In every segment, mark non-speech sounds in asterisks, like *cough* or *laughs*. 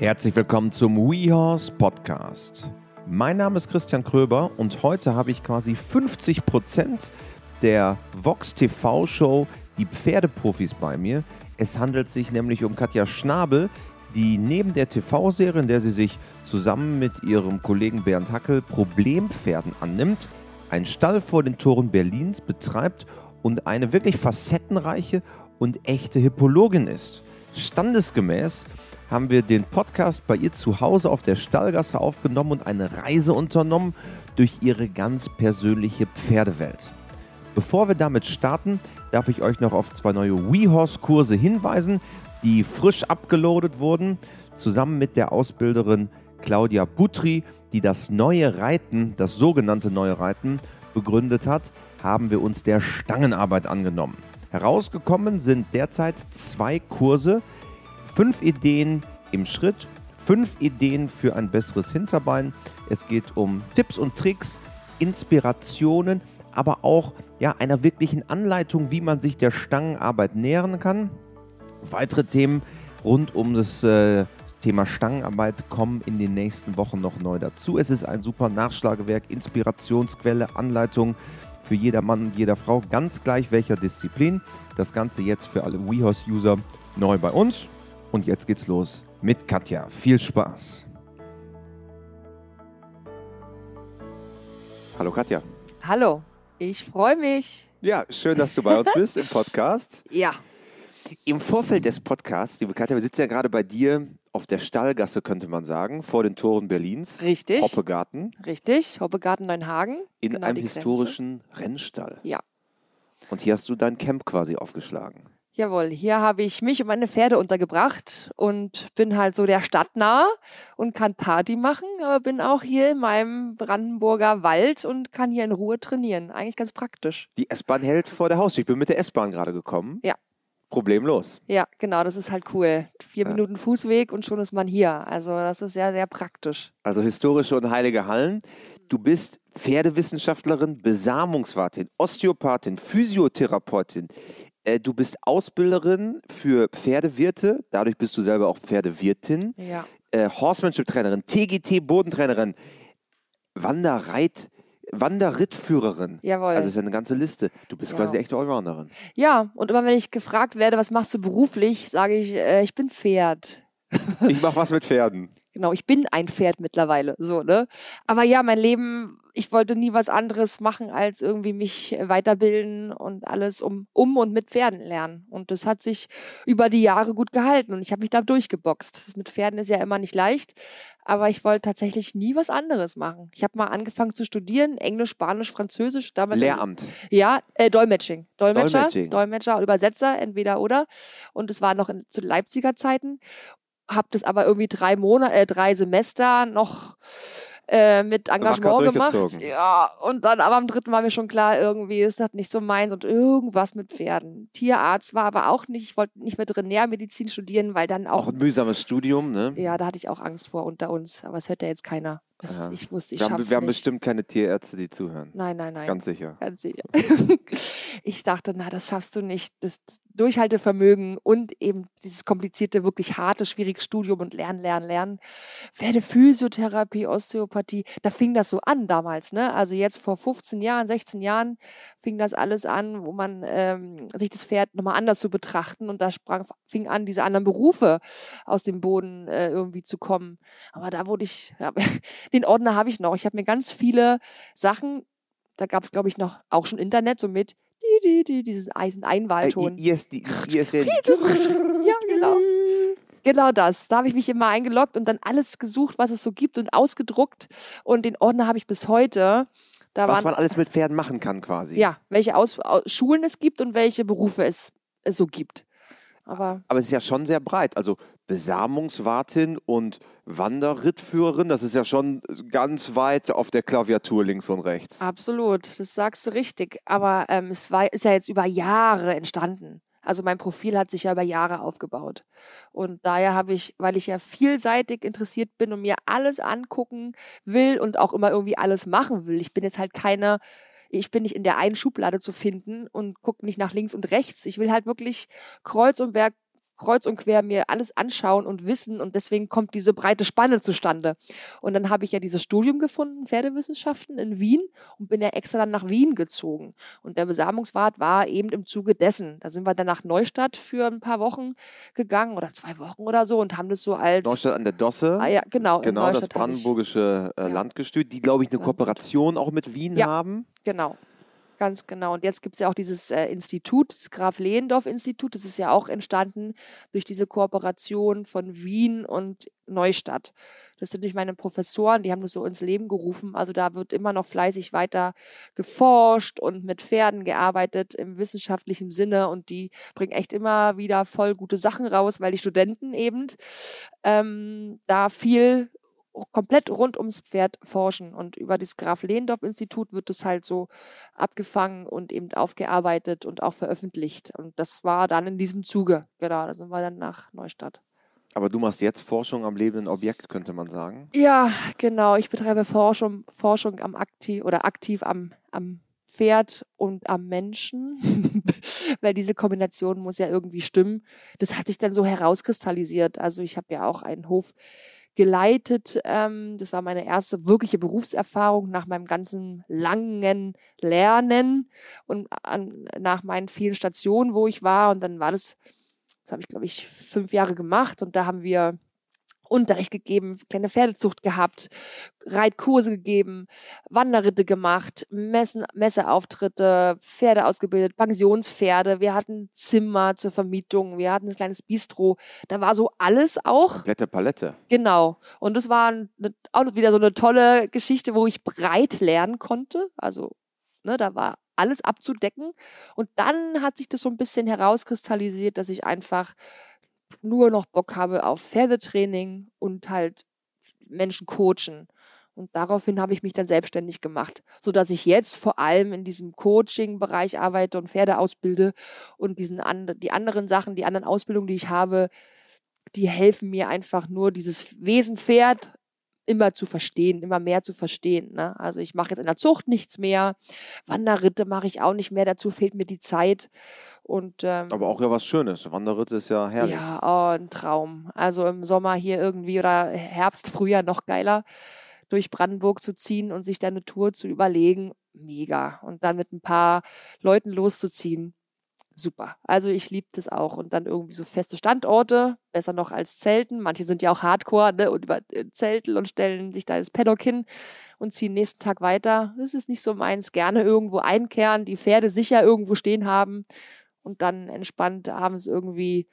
Herzlich willkommen zum WeHorse Podcast. Mein Name ist Christian Kröber und heute habe ich quasi 50 Prozent der Vox TV Show Die Pferdeprofis bei mir. Es handelt sich nämlich um Katja Schnabel, die neben der TV-Serie, in der sie sich zusammen mit ihrem Kollegen Bernd Hackel Problempferden annimmt, einen Stall vor den Toren Berlins betreibt und eine wirklich facettenreiche und echte Hippologin ist. Standesgemäß haben wir den Podcast bei ihr zu Hause auf der Stallgasse aufgenommen und eine Reise unternommen durch ihre ganz persönliche Pferdewelt. Bevor wir damit starten, darf ich euch noch auf zwei neue WeHorse-Kurse hinweisen, die frisch abgeloadet wurden, zusammen mit der Ausbilderin Claudia Butri, die das neue Reiten, das sogenannte neue Reiten, begründet hat, haben wir uns der Stangenarbeit angenommen. Herausgekommen sind derzeit zwei Kurse, fünf Ideen im Schritt, fünf Ideen für ein besseres Hinterbein. Es geht um Tipps und Tricks, Inspirationen, aber auch ja, einer wirklichen Anleitung, wie man sich der Stangenarbeit nähern kann. Weitere Themen rund um das äh, Thema Stangenarbeit kommen in den nächsten Wochen noch neu dazu. Es ist ein super Nachschlagewerk, Inspirationsquelle, Anleitung für jeder Mann und jeder Frau, ganz gleich welcher Disziplin. Das Ganze jetzt für alle WeHorse-User neu bei uns. Und jetzt geht's los mit Katja. Viel Spaß. Hallo Katja. Hallo, ich freue mich. Ja, schön, dass du bei uns bist im *laughs* Podcast. Ja. Im Vorfeld des Podcasts, liebe Katja, wir sitzen ja gerade bei dir auf der Stallgasse, könnte man sagen, vor den Toren Berlins. Richtig. Hoppegarten. Richtig, Hoppegarten Neuenhagen. In Genau einem Grenze. historischen Rennstall. Ja. Und hier hast du dein Camp quasi aufgeschlagen. Jawohl, hier habe ich mich und meine Pferde untergebracht und bin halt so der Stadt nah und kann Party machen, aber bin auch hier in meinem Brandenburger Wald und kann hier in Ruhe trainieren. Eigentlich ganz praktisch. Die S-Bahn hält vor der Haustür. Ich bin mit der S-Bahn gerade gekommen. Ja. Problemlos. Ja, genau, das ist halt cool. Vier Ja. Minuten Fußweg und schon ist man hier. Also das ist sehr, sehr praktisch. Also historische und heilige Hallen. Du bist Pferdewissenschaftlerin, Besamungswartin, Osteopathin, Physiotherapeutin. Äh, Du bist Ausbilderin für Pferdewirte. Dadurch bist du selber auch Pferdewirtin. Ja. Äh, Horsemanship-Trainerin, TGT-Bodentrainerin, Wanderreit, Wanderrittführerin. Jawohl. Also ist ja eine ganze Liste. Du bist Ja. quasi eine echte Allrounderin. Ja, und immer wenn ich gefragt werde, was machst du beruflich, sage ich, äh, ich bin Pferd. Ich mache was mit Pferden. Genau, ich bin ein Pferd mittlerweile, so, ne? Aber ja, mein Leben, ich wollte nie was anderes machen, als irgendwie mich weiterbilden und alles um, um und mit Pferden lernen. Und das hat sich über die Jahre gut gehalten und ich habe mich da durchgeboxt. Das mit Pferden ist ja immer nicht leicht, aber ich wollte tatsächlich nie was anderes machen. Ich habe mal angefangen zu studieren, Englisch, Spanisch, Französisch. Damals Lehramt. ja, äh, Dolmetsching. Dolmetscher, Dolmetsching. Dolmetscher Übersetzer, entweder oder. Und es war noch in, zu Leipziger Zeiten. Hab das aber irgendwie drei Monate, äh, drei Semester noch äh, mit Engagement gemacht. Ja, und dann aber am dritten war mir schon klar, irgendwie ist das nicht so meins und irgendwas mit Pferden. Tierarzt war aber auch nicht, ich wollte nicht Veterinärmedizin studieren, weil dann Auch auch, ein mühsames Studium, ne? ja, da hatte ich auch Angst vor unter uns. Aber es hört ja jetzt keiner. Das, Ja. Ich wusste, ich Wir haben, wir haben bestimmt keine Tierärzte, die zuhören. Nein, nein, nein. Ganz sicher. Ganz sicher. *laughs* ich dachte, na, das schaffst du nicht. Das Durchhaltevermögen und eben dieses komplizierte, wirklich harte, schwierige Studium und Lernen, Lernen, Lernen. Werde Physiotherapie, Osteopathie, da fing das so an damals, ne? Also jetzt vor 15 Jahren, 16 Jahren fing das alles an, wo man ähm, sich das Pferd nochmal anders zu betrachten und da sprang, fing an, diese anderen Berufe aus dem Boden äh, irgendwie zu kommen. Aber da wurde ich, ja, *laughs* den Ordner habe ich noch. Ich habe mir ganz viele Sachen da gab es, glaube ich, noch auch schon Internet, so mit die, die, die, diesen Eisen Äh, Einwahlton. IS, die, ISN. ja, genau. Genau das. Da habe ich mich immer eingeloggt und dann alles gesucht, was es so gibt und ausgedruckt. Und den Ordner habe ich bis heute. Da Was waren, man alles mit Pferden machen kann, quasi. ja, welche Aus, Au- Schulen es gibt und welche Berufe es, es so gibt. Aber Aber es ist ja schon sehr breit. Also Besamungswartin und Wanderrittführerin, das ist ja schon ganz weit auf der Klaviatur links und rechts. Absolut, das sagst du richtig. Aber ähm, es war, ist ja jetzt über Jahre entstanden. Also mein Profil hat sich ja über Jahre aufgebaut. Und daher habe ich, weil ich ja vielseitig interessiert bin und mir alles angucken will und auch immer irgendwie alles machen will. Ich bin jetzt halt keine, ich bin nicht in der einen Schublade zu finden und gucke nicht nach links und rechts. Ich will halt wirklich kreuz und Berg kreuz und quer mir alles anschauen und wissen und deswegen kommt diese breite Spanne zustande. Und dann habe ich ja dieses Studium gefunden, Pferdewissenschaften in Wien und bin ja extra dann nach Wien gezogen. Und der Besamungswart war eben im Zuge dessen. Da sind wir dann nach Neustadt für ein paar Wochen gegangen oder zwei Wochen oder so und haben das so als Neustadt an der Dosse. Ah, ja, genau. Genau, das brandenburgische äh, ja. Landgestüt, die, glaube ich, eine Kooperation auch mit Wien ja, haben. Genau. Ganz genau. Und jetzt gibt es ja auch dieses äh, Institut, das Graf Lehendorf-Institut. Das ist ja auch entstanden durch diese Kooperation von Wien und Neustadt. Das sind nicht meine Professoren, die haben das so ins Leben gerufen. Also da wird immer noch fleißig weiter geforscht und mit Pferden gearbeitet im wissenschaftlichen Sinne. Und die bringen echt immer wieder voll gute Sachen raus, weil die Studenten eben ähm, da viel komplett rund ums Pferd forschen. Und über das Graf Lehndorf Institut wird es halt so abgefangen und eben aufgearbeitet und auch veröffentlicht. Und das war dann in diesem Zuge. Genau, da sind wir dann nach Neustadt. Aber du machst jetzt Forschung am lebenden Objekt, könnte man sagen? Ja, genau. Ich betreibe Forschung, Forschung am aktiv oder aktiv am, am Pferd und am Menschen, *laughs* weil diese Kombination muss ja irgendwie stimmen. Das hat sich dann so herauskristallisiert. Also ich habe ja auch einen Hof geleitet. Ähm, das war meine erste wirkliche Berufserfahrung nach meinem ganzen langen Lernen und an, nach meinen vielen Stationen, wo ich war. Und dann war das, das habe ich, glaube ich, fünf Jahre gemacht. Und da haben wir Unterricht gegeben, kleine Pferdezucht gehabt, Reitkurse gegeben, Wanderritte gemacht, Messen, Messeauftritte, Pferde ausgebildet, Pensionspferde. Wir hatten Zimmer zur Vermietung, wir hatten ein kleines Bistro. Da war so alles auch. Komplette Palette. Genau. Und das war eine, auch wieder so eine tolle Geschichte, wo ich breit lernen konnte. Also, ne, da war alles abzudecken. Und dann hat sich das so ein bisschen herauskristallisiert, dass ich einfach nur noch Bock habe auf Pferdetraining und halt Menschen coachen. Und daraufhin habe ich mich dann selbstständig gemacht, sodass ich jetzt vor allem in diesem Coaching-Bereich arbeite und Pferde ausbilde und diesen and die anderen Sachen, die anderen Ausbildungen, die ich habe, die helfen mir einfach nur, dieses Wesen Pferd immer zu verstehen, immer mehr zu verstehen. Ne? Also ich mache jetzt in der Zucht nichts mehr, Wanderritte mache ich auch nicht mehr, dazu fehlt mir die Zeit. Und, ähm, Aber auch ja was Schönes, Wanderritte ist ja herrlich. Ja, oh, ein Traum. Also im Sommer hier irgendwie oder Herbst, Frühjahr noch geiler, durch Brandenburg zu ziehen und sich da eine Tour zu überlegen, mega. Und dann mit ein paar Leuten loszuziehen super. Also ich liebe das auch. Und dann irgendwie so feste Standorte, besser noch als Zelten. Manche sind ja auch Hardcore ne, und über äh, Zelten und stellen sich da das Paddock hin und ziehen nächsten Tag weiter. Das ist nicht so meins. Gerne irgendwo einkehren, die Pferde sicher irgendwo stehen haben und dann entspannt abends irgendwie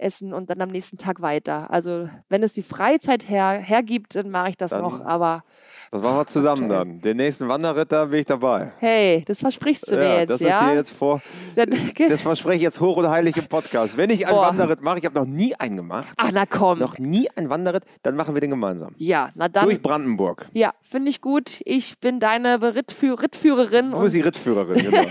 essen und dann am nächsten Tag weiter. Also wenn es die Freizeit her, hergibt, dann mache ich das dann, noch, aber... Das machen wir zusammen okay. dann. Den nächsten Wanderritter bin ich dabei. Hey, das versprichst du mir ja, jetzt, das ja? Das ist hier jetzt vor... *laughs* das verspreche ich jetzt hoch und heilig im Podcast. Wenn ich einen Boah. Wanderritt mache, ich habe noch nie einen gemacht. Ach, na komm. Noch nie einen Wanderritt, dann machen wir den gemeinsam. Ja, na dann... Durch Brandenburg. Ja, finde ich gut. Ich bin deine Rittführ Rittführerin. Du bist die Rittführerin, genau.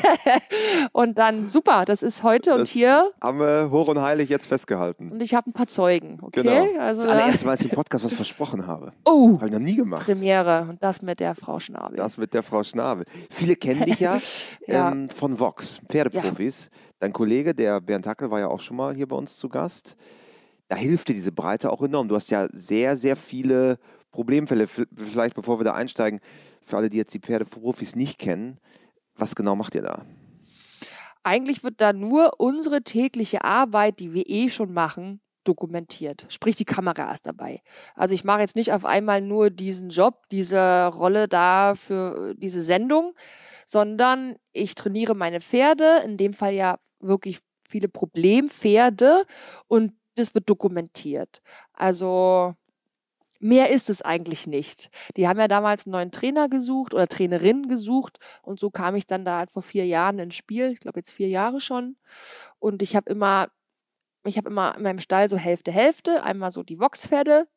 *laughs* und dann, super, das ist heute das und hier... haben wir hoch und heilig jetzt festgehalten. Und ich habe ein paar Zeugen, okay? Genau. Also, das allererste Mal, als ich im Podcast was versprochen habe. *laughs* Oh! Habe ich noch nie gemacht. Premiere. Und das mit der Frau Schnabel. Das mit der Frau Schnabel. Viele kennen dich ja, *laughs* ja. Ähm, von Vox, Pferdeprofis. Ja. Dein Kollege, der Bernd Hackel, war ja auch schon mal hier bei uns zu Gast. Da hilft dir diese Breite auch enorm. Du hast ja sehr, sehr viele Problemfälle. Vielleicht bevor wir da einsteigen, für alle, die jetzt die Pferdeprofis nicht kennen, was genau macht ihr da? Eigentlich wird da nur unsere tägliche Arbeit, die wir eh schon machen, dokumentiert. Sprich, die Kamera ist dabei. Also ich mache jetzt nicht auf einmal nur diesen Job, diese Rolle da für diese Sendung, sondern ich trainiere meine Pferde, in dem Fall ja wirklich viele Problempferde und das wird dokumentiert. Also mehr ist es eigentlich nicht. Die haben ja damals einen neuen Trainer gesucht oder Trainerin gesucht und so kam ich dann da halt vor vier Jahren ins Spiel. Ich glaube jetzt vier Jahre schon. Und ich habe immer, ich habe immer in meinem Stall so Hälfte, Hälfte. Einmal so die Vox-Pferde,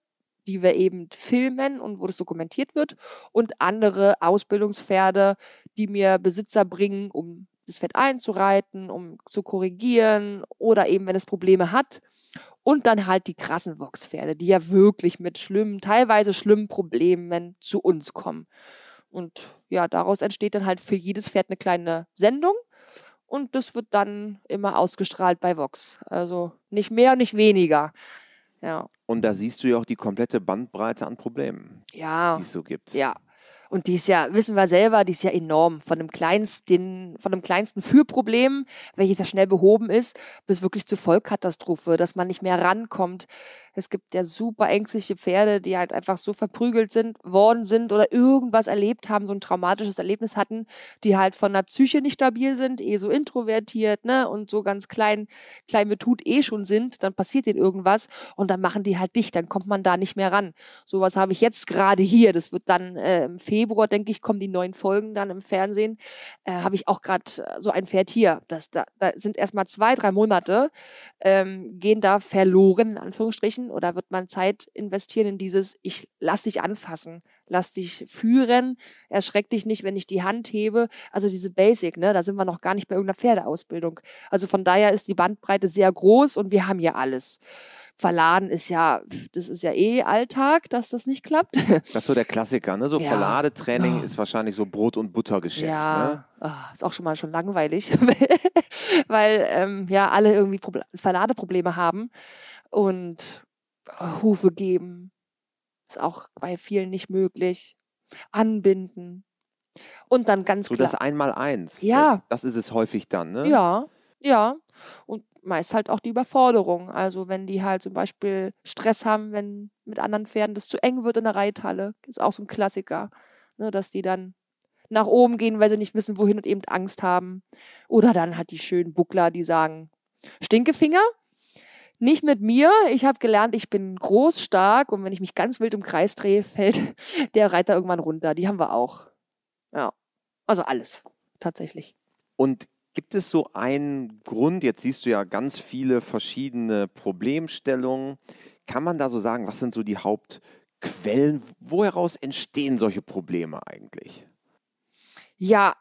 die wir eben filmen und wo das dokumentiert wird und andere Ausbildungspferde, die mir Besitzer bringen, um das Pferd einzureiten, um zu korrigieren oder eben, wenn es Probleme hat, und dann halt die krassen Vox-Pferde, die ja wirklich mit schlimmen, teilweise schlimmen Problemen zu uns kommen. Und ja, daraus entsteht dann halt für jedes Pferd eine kleine Sendung. und das wird dann immer ausgestrahlt bei Vox. Also nicht mehr, nicht weniger. Ja. Und da siehst du ja auch die komplette Bandbreite an Problemen, ja. die es so gibt. Ja. Und die ist ja, wissen wir selber, die ist ja enorm. Von dem kleinsten, von dem kleinsten Fürproblem, welches ja schnell behoben ist, bis wirklich zur Vollkatastrophe, dass man nicht mehr rankommt, es gibt ja super ängstliche Pferde, die halt einfach so verprügelt sind, worden sind oder irgendwas erlebt haben, so ein traumatisches Erlebnis hatten, die halt von der Psyche nicht stabil sind, eh so introvertiert, ne, und so ganz klein, klein betut eh schon sind, dann passiert ihnen irgendwas und dann machen die halt dicht, dann kommt man da nicht mehr ran. Sowas habe ich jetzt gerade hier. Das wird dann äh, im Februar, denke ich, kommen die neuen Folgen dann im Fernsehen. Äh, habe ich auch gerade äh, so ein Pferd hier. Das, da, da sind erstmal zwei, drei Monate, ähm, gehen da verloren, in Anführungsstrichen sprechen oder wird man Zeit investieren in dieses, ich lass dich anfassen, lass dich führen, erschreck dich nicht, wenn ich die Hand hebe. Also diese Basic, ne, da sind wir noch gar nicht bei irgendeiner Pferdeausbildung. Also von daher ist die Bandbreite sehr groß und wir haben ja alles. Verladen ist ja, das ist ja eh Alltag, dass das nicht klappt. Das ist so der Klassiker, ne? So ja. Verladetraining oh. ist wahrscheinlich so Brot- und Buttergeschäft. Ja, ne? oh, ist auch schon mal schon langweilig, *laughs* weil ähm, ja alle irgendwie Proble Verladeprobleme haben. Und Hufe geben. Ist auch bei vielen nicht möglich. Anbinden. Und dann ganz so klar. So das Einmal-Eins. Ja. Das ist es häufig dann, ne? Ja, ja. Und meist halt auch die Überforderung. Also wenn die halt zum Beispiel Stress haben, wenn mit anderen Pferden das zu eng wird in der Reithalle, ist auch so ein Klassiker, ne, dass die dann nach oben gehen, weil sie nicht wissen, wohin und eben Angst haben. Oder dann halt die schönen Buckler, die sagen, Stinkefinger, nicht mit mir. Ich habe gelernt, ich bin groß, stark und wenn ich mich ganz wild im Kreis drehe, *laughs* fällt der Reiter irgendwann runter. Die haben wir auch. Ja. Also alles, tatsächlich. Und gibt es so einen Grund, jetzt siehst du ja ganz viele verschiedene Problemstellungen. Kann man da so sagen, was sind so die Hauptquellen? Woheraus entstehen solche Probleme eigentlich? Ja,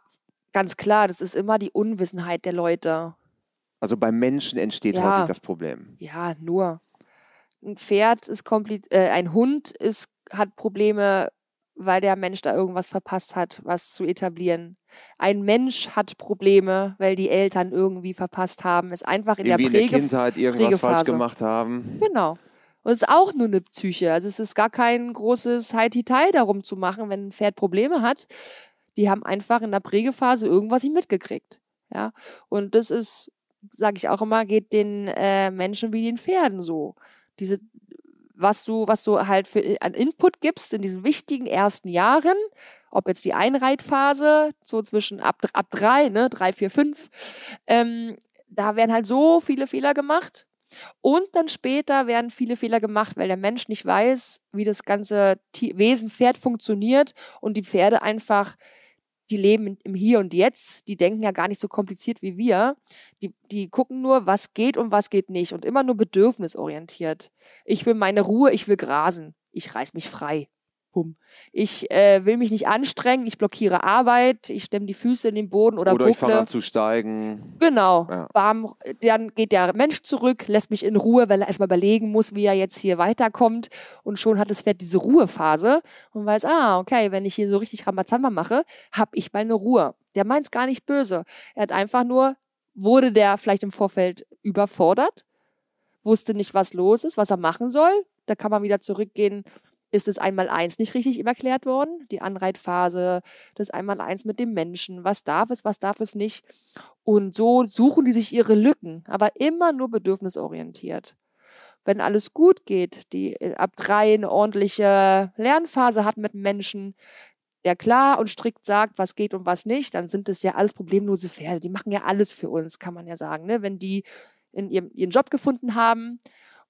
ganz klar, das ist immer die Unwissenheit der Leute. Also beim Menschen entsteht ja. häufig das Problem. Ja, nur. Ein Pferd ist kompliziert, äh, ein Hund ist, hat Probleme, weil der Mensch da irgendwas verpasst hat, was zu etablieren. Ein Mensch hat Probleme, weil die Eltern irgendwie verpasst haben, es einfach in irgendwie der Präge in der Kindheit irgendwas falsch gemacht haben. Genau. Und es ist auch nur eine Psyche. Also es ist gar kein großes High-Detail darum zu machen, wenn ein Pferd Probleme hat. Die haben einfach in der Prägephase irgendwas nicht mitgekriegt. Ja. Und das ist sage ich auch immer, geht den äh, Menschen wie den Pferden so. Diese, was du, was du halt für äh, an Input gibst in diesen wichtigen ersten Jahren, ob jetzt die Einreitphase, so zwischen ab, ab drei, ne, drei, vier, fünf, ähm, da werden halt so viele Fehler gemacht. Und dann später werden viele Fehler gemacht, weil der Mensch nicht weiß, wie das ganze Wesen Pferd funktioniert und die Pferde einfach die leben im Hier und Jetzt, die denken ja gar nicht so kompliziert wie wir. Die, die gucken nur, was geht und was geht nicht und immer nur bedürfnisorientiert. Ich will meine Ruhe, ich will grasen, ich reiß mich frei. Pum. Ich äh, will mich nicht anstrengen, ich blockiere Arbeit, ich stemme die Füße in den Boden oder Oder buckle. ich fange an zu steigen. Genau. Ja. Bam, dann geht der Mensch zurück, lässt mich in Ruhe, weil er erstmal überlegen muss, wie er jetzt hier weiterkommt. Und schon hat das Pferd diese Ruhephase und weiß, ah, okay, wenn ich hier so richtig Ramazamba mache, habe ich meine Ruhe. Der meint es gar nicht böse. Er hat einfach nur, wurde der vielleicht im Vorfeld überfordert, wusste nicht, was los ist, was er machen soll. Da kann man wieder zurückgehen ist das Einmaleins nicht richtig erklärt worden, die Anreitphase, das Einmaleins mit dem Menschen, was darf es, was darf es nicht. Und so suchen die sich ihre Lücken, aber immer nur bedürfnisorientiert. Wenn alles gut geht, die äh, ab drei eine ordentliche Lernphase hat mit Menschen, der klar und strikt sagt, was geht und was nicht, dann sind es ja alles problemlose Pferde. Die machen ja alles für uns, kann man ja sagen. Ne? Wenn die in ihrem, ihren Job gefunden haben,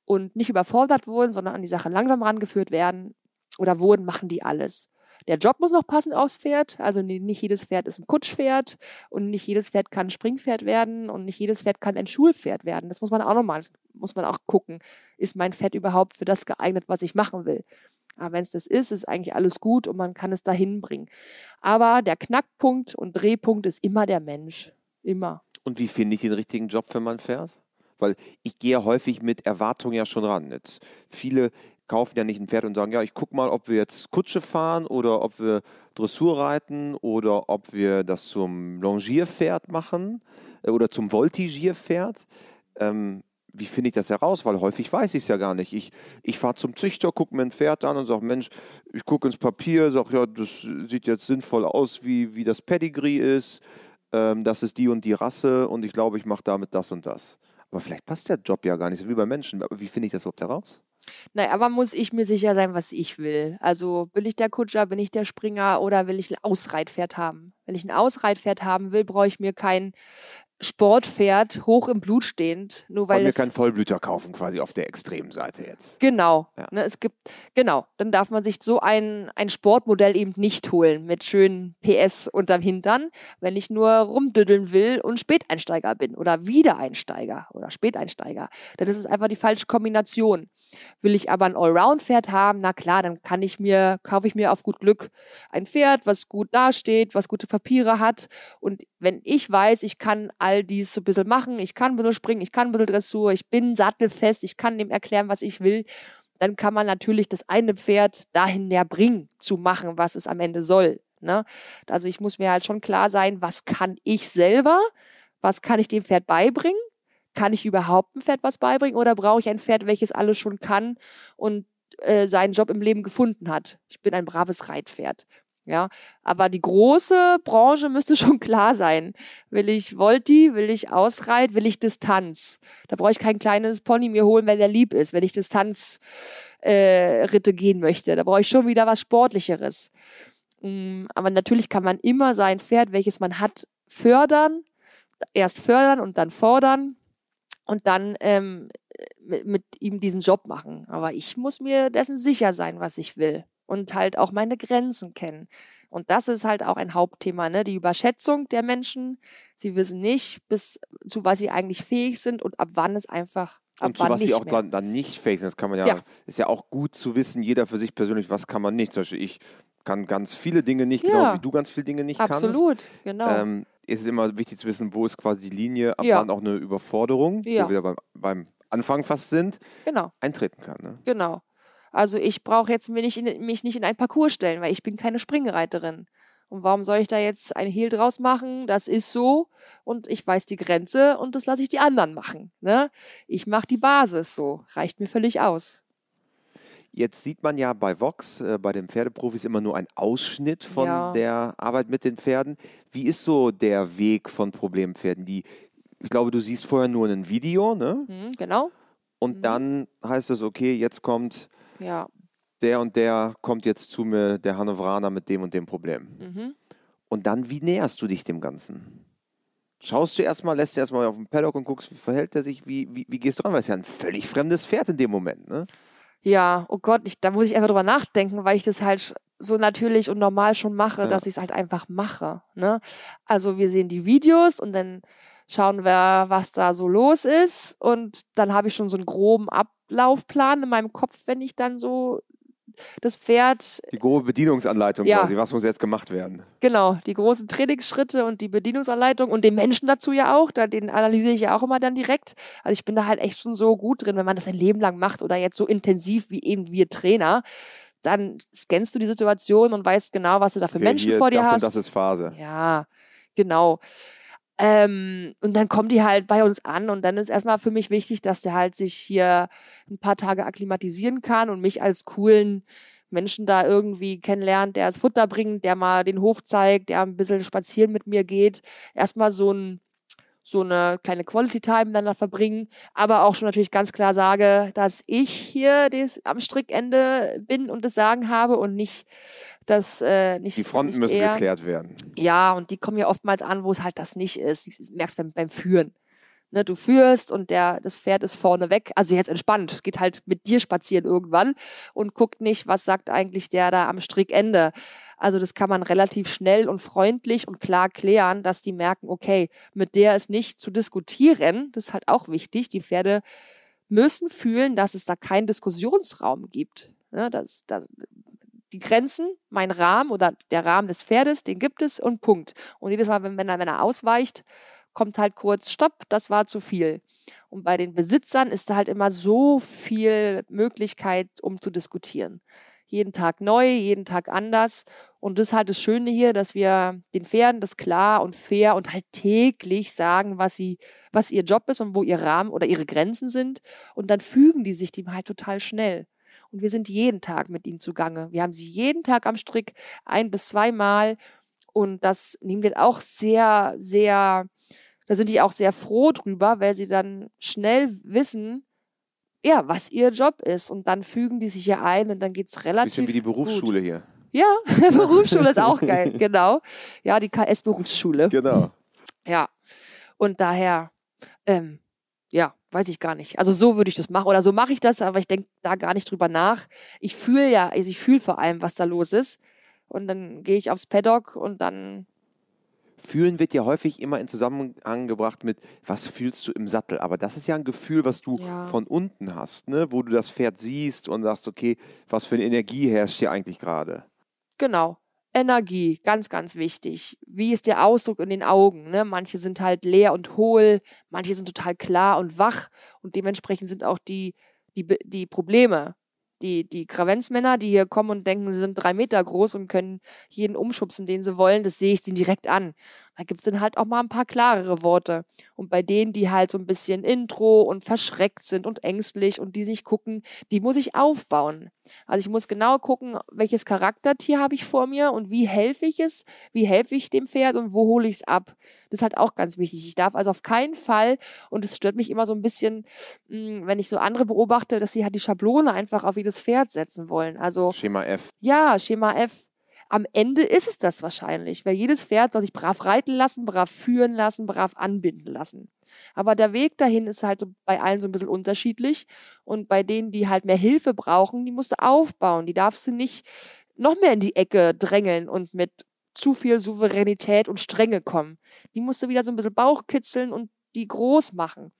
und nicht überfordert wurden, sondern an die Sache langsam rangeführt werden oder wurden, machen die alles. Der Job muss noch passend aufs Pferd. Also nicht jedes Pferd ist ein Kutschpferd und nicht jedes Pferd kann ein Springpferd werden und nicht jedes Pferd kann ein Schulpferd werden. Das muss man auch nochmal, muss man auch gucken. Ist mein Pferd überhaupt für das geeignet, was ich machen will? Aber wenn es das ist, ist eigentlich alles gut und man kann es dahin bringen. Aber der Knackpunkt und Drehpunkt ist immer der Mensch. Immer. Und wie finde ich den richtigen Job für mein Pferd? Weil ich gehe häufig mit Erwartungen ja schon ran. Jetzt viele kaufen ja nicht ein Pferd und sagen, ja, ich gucke mal, ob wir jetzt Kutsche fahren oder ob wir Dressur reiten oder ob wir das zum Longierpferd machen. äh, oder zum Voltigierpferd. Ähm, wie finde ich das heraus? Weil häufig weiß ich es ja gar nicht. Ich, ich fahre zum Züchter, gucke mir ein Pferd an und sage, Mensch, ich gucke ins Papier, sage, ja, das sieht jetzt sinnvoll aus, wie, wie das Pedigree ist, ähm, das ist die und die Rasse und ich glaube, ich mache damit das und das. Aber vielleicht passt der Job ja gar nicht so wie bei Menschen. Wie finde ich das überhaupt heraus? Naja, aber muss ich mir sicher sein, was ich will. Also bin ich der Kutscher, bin ich der Springer oder will ich ein Ausreitpferd haben? Wenn ich ein Ausreitpferd haben will, brauche ich mir kein Sportpferd hoch im Blut stehend, nur weil es keinen Vollblüter kaufen, quasi auf der extremen Seite jetzt. genau, Ja. ne, es gibt genau, dann darf man sich so ein ein Sportmodell eben nicht holen mit schönen PS unterm Hintern, wenn ich nur rumdüddeln will und Späteinsteiger bin oder Wiedereinsteiger oder Späteinsteiger. Dann ist es einfach die falsche Kombination. Will ich aber ein Allround-Pferd haben, na klar, dann kann ich mir kaufe ich mir auf gut Glück ein Pferd, was gut dasteht, was gute Papiere hat und wenn ich weiß, ich kann all dies so ein bisschen machen, ich kann ein bisschen springen, ich kann ein bisschen Dressur, ich bin sattelfest, ich kann dem erklären, was ich will, dann kann man natürlich das eine Pferd dahin näher bringen, zu machen, was es am Ende soll. Ne? Also ich muss mir halt schon klar sein, was kann ich selber, was kann ich dem Pferd beibringen, kann ich überhaupt einem Pferd was beibringen oder brauche ich ein Pferd, welches alles schon kann und äh, seinen Job im Leben gefunden hat. Ich bin ein braves Reitpferd. Ja, aber die große Branche müsste *laughs* schon klar sein. Will ich Volti, will ich Ausreit, will ich Distanz? Da brauche ich kein kleines Pony mir holen, wenn der lieb ist, wenn ich Distanzritte äh, gehen möchte. Da brauche ich schon wieder was Sportlicheres. Mm, Aber natürlich kann man immer sein Pferd, welches man hat, fördern. Erst fördern und dann fordern und dann ähm, mit, mit ihm diesen Job machen. Aber ich muss mir dessen sicher sein, was ich will und halt auch meine Grenzen kennen. Und das ist halt auch ein Hauptthema, ne? Die Überschätzung der Menschen. Sie wissen nicht, bis zu was sie eigentlich fähig sind und ab wann es einfach ab Und zu was sie auch dann, dann nicht fähig sind, das kann man ja, Ja. ist ja auch gut zu wissen, jeder für sich persönlich, was kann man nicht. Zum Beispiel, ich kann ganz viele Dinge nicht, Ja. genauso wie du ganz viele Dinge nicht Absolut, genau. kannst. Ähm, es ist immer wichtig zu wissen, wo ist quasi die Linie, ab Ja. wann auch eine Überforderung, Ja. wo wir beim, beim Anfang fast sind, genau, eintreten kann. Ne? genau. Also ich brauche jetzt mir nicht in, mich nicht in einen Parcours stellen, weil ich bin keine Springreiterin. Und warum soll ich da jetzt ein Hehl draus machen? Das ist so und ich weiß die Grenze und das lasse ich die anderen machen. Ne? Ich mache die Basis so, reicht mir völlig aus. Jetzt sieht man ja bei Vox, äh, bei den Pferdeprofis, immer nur einen Ausschnitt von Ja. der Arbeit mit den Pferden. Wie ist so der Weg von Problempferden? Die, ich glaube, du siehst vorher nur ein Video, ne? Hm, genau, Und Mhm. dann heißt es, okay, jetzt kommt ja. der und der, kommt jetzt zu mir, der Hannoveraner mit dem und dem Problem. Mhm. Und dann, wie näherst du dich dem Ganzen? Schaust du erstmal, lässt du erstmal auf den Paddock und guckst, wie verhält er sich, wie, wie, wie gehst du an? Weil es ist ja ein völlig fremdes Pferd in dem Moment, ne? Ja, oh Gott, ich, da muss ich einfach drüber nachdenken, weil ich das halt so natürlich und normal schon mache, Ja. dass ich es halt einfach mache. Ne? Also wir sehen die Videos und dann schauen wir, was da so los ist. Und dann habe ich schon so einen groben Ablaufplan in meinem Kopf, wenn ich dann so das Pferd, Die grobe Bedienungsanleitung Ja. quasi, was muss jetzt gemacht werden? genau, die großen Trainingsschritte und die Bedienungsanleitung und den Menschen dazu ja auch, da, den analysiere ich ja auch immer dann direkt. Also ich bin da halt echt schon so gut drin, wenn man das ein Leben lang macht oder jetzt so intensiv wie eben wir Trainer, dann scannst du die Situation und weißt genau, was du da für Okay, Menschen vor dir das hast. Und das ist Phase. Ja, genau. Ähm, und dann kommen die halt bei uns an und dann ist erstmal für mich wichtig, dass der halt sich hier ein paar Tage akklimatisieren kann und mich als coolen Menschen da irgendwie kennenlernt, der das Futter bringt, der mal den Hof zeigt, der ein bisschen spazieren mit mir geht. Erstmal so ein so eine kleine Quality Time miteinander verbringen, aber auch schon natürlich ganz klar sage, dass ich hier des, am Strickende bin und das Sagen habe und nicht das äh, nicht Die Fronten nicht müssen er. geklärt werden. Ja, und die kommen ja oftmals an, wo es halt das nicht ist. Du merkst beim, beim Führen. Ne, du führst und der, das Pferd ist vorne weg. Also jetzt entspannt, geht halt mit dir spazieren irgendwann und guckt nicht, was sagt eigentlich der da am Strickende. Also das kann man relativ schnell und freundlich und klar klären, dass die merken, okay, mit der ist nicht zu diskutieren. Das ist halt auch wichtig. Die Pferde müssen fühlen, dass es da keinen Diskussionsraum gibt. Ne, das, das, die Grenzen, mein Rahmen oder der Rahmen des Pferdes, den gibt es und Punkt. Und jedes Mal, wenn, wenn, er, wenn er ausweicht, kommt halt kurz Stopp, das war zu viel. Und bei den Besitzern ist da halt immer so viel Möglichkeit, um zu diskutieren. jeden Tag neu, jeden Tag anders. Und das ist halt das Schöne hier, dass wir den Pferden das klar und fair und halt täglich sagen, was sie, was ihr Job ist und wo ihr Rahmen oder ihre Grenzen sind. Und dann fügen die sich dem halt total schnell. Und wir sind jeden Tag mit ihnen zugange. Wir haben sie jeden Tag am Strick, ein bis zweimal. Und das nehmen wir auch sehr, sehr, da sind die auch sehr froh drüber, weil sie dann schnell wissen, ja, was ihr Job ist. Und dann fügen die sich hier ein und dann geht es relativ. Bisschen wie die Berufsschule gut. hier. Ja, *laughs* Berufsschule ist auch geil, *laughs* genau. Ja, die KS-Berufsschule. Genau. Ja. Und daher, ähm, ja, weiß ich gar nicht. Also so würde ich das machen. Oder so mache ich das, aber ich denke da gar nicht drüber nach. Ich fühle ja, also ich fühle vor allem, was da los ist. Und dann gehe ich aufs Paddock und dann Fühlen wird ja häufig immer in Zusammenhang gebracht mit, was fühlst du im Sattel? Aber das ist ja ein Gefühl, was du Ja. von unten hast, ne? wo du das Pferd siehst und sagst, okay, was für eine Energie herrscht hier eigentlich gerade? Genau. Energie, ganz, ganz wichtig. Wie ist der Ausdruck in den Augen? Ne? Manche sind halt leer und hohl, manche sind total klar und wach und dementsprechend sind auch die, die, die Probleme. Die, die Kravenzmänner, die hier kommen und denken, sie sind drei Meter groß und können jeden umschubsen, den sie wollen, das sehe ich denen direkt an. Da gibt es dann halt auch mal ein paar klarere Worte. Und bei denen, die halt so ein bisschen intro und verschreckt sind und ängstlich und die sich gucken, die muss ich aufbauen. Also ich muss genau gucken, welches Charaktertier habe ich vor mir und wie helfe ich es, wie helfe ich dem Pferd und wo hole ich es ab. Das ist halt auch ganz wichtig. Ich darf also auf keinen Fall, und es stört mich immer so ein bisschen, mh, wenn ich so andere beobachte, dass sie halt die Schablone einfach auf jedes Pferd setzen wollen. Also Schema F. ja, Schema F. Am Ende ist es das wahrscheinlich, weil jedes Pferd soll sich brav reiten lassen, brav führen lassen, brav anbinden lassen. Aber der Weg dahin ist halt bei allen so ein bisschen unterschiedlich. Und bei denen, die halt mehr Hilfe brauchen, die musst du aufbauen. Die darfst du nicht noch mehr in die Ecke drängeln und mit zu viel Souveränität und Strenge kommen. Die musst du wieder so ein bisschen Bauch kitzeln und die groß machen.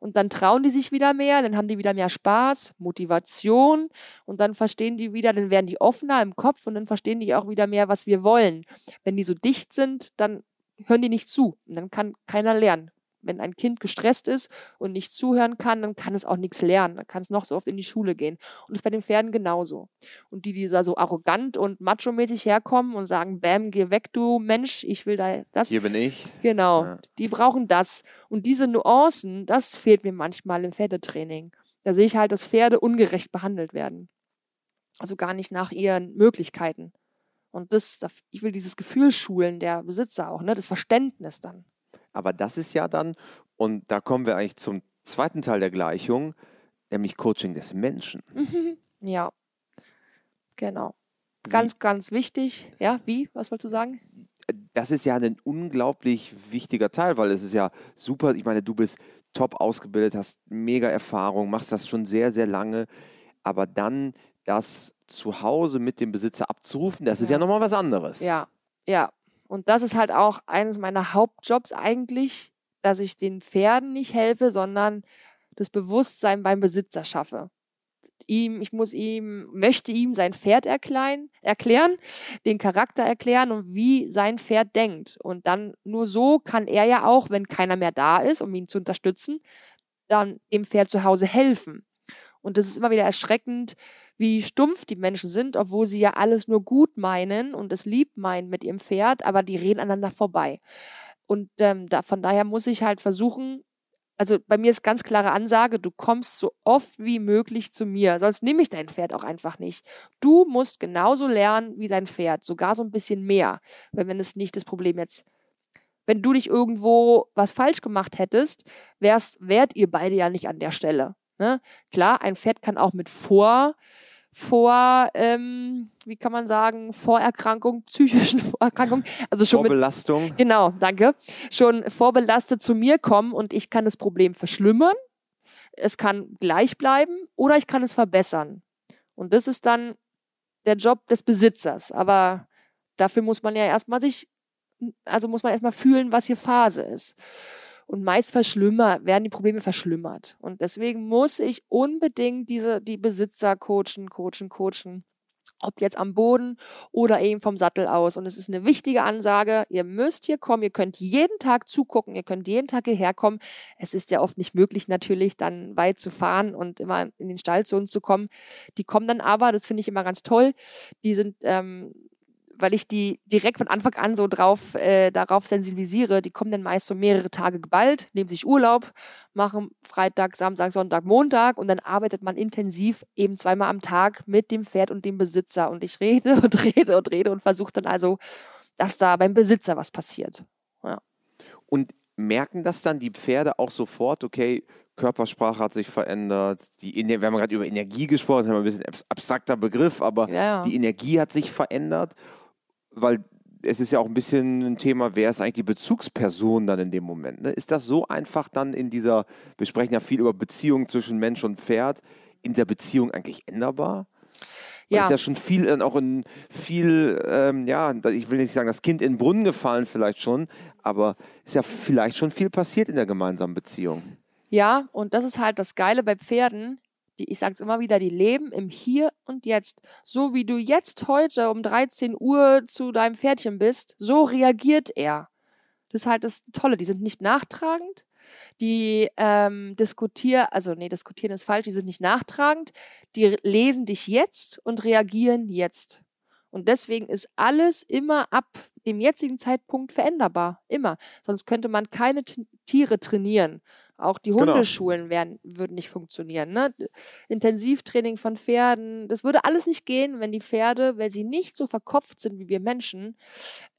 Und dann trauen die sich wieder mehr, dann haben die wieder mehr Spaß, Motivation und dann verstehen die wieder, dann werden die offener im Kopf und dann verstehen die auch wieder mehr, was wir wollen. Wenn die so dicht sind, dann hören die nicht zu und dann kann keiner lernen. Wenn ein Kind gestresst ist und nicht zuhören kann, dann kann es auch nichts lernen. Dann kann es noch so oft in die Schule gehen. Und das ist bei den Pferden genauso. Und die, die da so arrogant und macho-mäßig herkommen und sagen, Bäm, geh weg, du Mensch, ich will da das. Hier bin ich. Genau, Ja. die brauchen das. Und diese Nuancen, das fehlt mir manchmal im Pferdetraining. Da sehe ich halt, dass Pferde ungerecht behandelt werden. Also gar nicht nach ihren Möglichkeiten. Und das, da- ich will dieses Gefühl schulen, der Besitzer auch, ne? das Verständnis dann. Aber das ist ja dann, und da kommen wir eigentlich zum zweiten Teil der Gleichung, nämlich Coaching des Menschen. *laughs* Ja, genau. Wie- Ganz, ganz wichtig. Ja, wie? Was wolltest du sagen? das ist ja ein unglaublich wichtiger Teil, weil es ist ja super. Ich meine, du bist top ausgebildet, hast mega Erfahrung, machst das schon sehr, sehr lange. Aber dann das zu Hause mit dem Besitzer abzurufen, das ist ja Ja. nochmal was anderes. Ja, ja. Und das ist halt auch eines meiner Hauptjobs eigentlich, dass ich den Pferden nicht helfe, sondern das Bewusstsein beim Besitzer schaffe. Ihm, ich muss ihm, möchte ihm sein Pferd erklären, erklären, den Charakter erklären und wie sein Pferd denkt. Und dann nur so kann er ja auch, wenn keiner mehr da ist, um ihn zu unterstützen, dann dem Pferd zu Hause helfen. Und das ist immer wieder erschreckend, wie stumpf die Menschen sind, obwohl sie ja alles nur gut meinen und es lieb meinen mit ihrem Pferd, aber die reden aneinander vorbei. Und ähm, da, von daher muss ich halt versuchen, also bei mir ist ganz klare Ansage, du kommst so oft wie möglich zu mir, sonst nehme ich dein Pferd auch einfach nicht. Du musst genauso lernen wie dein Pferd, sogar so ein bisschen mehr, weil wenn es nicht das Problem jetzt wenn du nicht irgendwo was falsch gemacht hättest, wärst, wärt ihr beide ja nicht an der Stelle. Ne? Klar, ein Pferd kann auch mit vor, vor, ähm, wie kann man sagen, Vorerkrankung, *laughs* psychischen Vorerkrankung, also schon mit Vorbelastung. Genau, danke. Schon vorbelastet zu mir kommen und ich kann das Problem verschlimmern, es kann gleich bleiben oder ich kann es verbessern. Und das ist dann der Job des Besitzers. Aber dafür muss man ja erstmal sich, also muss man erstmal fühlen, was hier Phase ist. Und meist verschlimmer, werden die Probleme verschlimmert. Und deswegen muss ich unbedingt diese, die Besitzer coachen, coachen, coachen. ob jetzt am Boden oder eben vom Sattel aus. Und es ist eine wichtige Ansage. Ihr müsst hier kommen. Ihr könnt jeden Tag zugucken. Ihr könnt jeden Tag hierher kommen. Es ist ja oft nicht möglich, natürlich dann weit zu fahren und immer in den Stall zu uns zu kommen. Die kommen dann aber, das finde ich immer ganz toll. Die sind ähm, weil ich die direkt von Anfang an so drauf, äh, darauf sensibilisiere, die kommen dann meist so mehrere Tage geballt, nehmen sich Urlaub, machen Freitag, Samstag, Sonntag, Montag und dann arbeitet man intensiv eben zweimal am Tag mit dem Pferd und dem Besitzer. Und ich rede und *laughs* rede und rede und versuche dann also, dass da beim Besitzer was passiert. Ja. Und merken das dann die Pferde auch sofort, okay, Körpersprache hat sich verändert, die, wir haben gerade über Energie gesprochen, das ist ein bisschen abstrakter Begriff, aber ja. die Energie hat sich verändert weil es ist ja auch ein bisschen ein Thema, wer ist eigentlich die Bezugsperson dann in dem Moment? Ne? Ist das so einfach dann in dieser, wir sprechen ja viel über Beziehungen zwischen Mensch und Pferd, in der Beziehung eigentlich änderbar? Ja. ist ja schon viel, dann auch in viel, ähm, ja, ich will nicht sagen, das Kind in den Brunnen gefallen vielleicht schon, aber ist ja vielleicht schon viel passiert in der gemeinsamen Beziehung. Ja, und das ist halt das Geile bei Pferden die, ich sage es immer wieder, die leben im Hier und Jetzt. So wie du jetzt heute um 13 Uhr zu deinem Pferdchen bist, so reagiert er. Das ist halt das Tolle. Die sind nicht nachtragend. Die ähm, diskutieren, also nee, diskutieren ist falsch, die sind nicht nachtragend. Die lesen dich jetzt und reagieren jetzt. Und deswegen ist alles immer ab dem jetzigen Zeitpunkt veränderbar. Immer. Sonst könnte man keine Tiere trainieren. Auch die genau. Hundeschulen wären, würden nicht funktionieren. Ne? Intensivtraining von Pferden, das würde alles nicht gehen, wenn die Pferde, weil sie nicht so verkopft sind wie wir Menschen,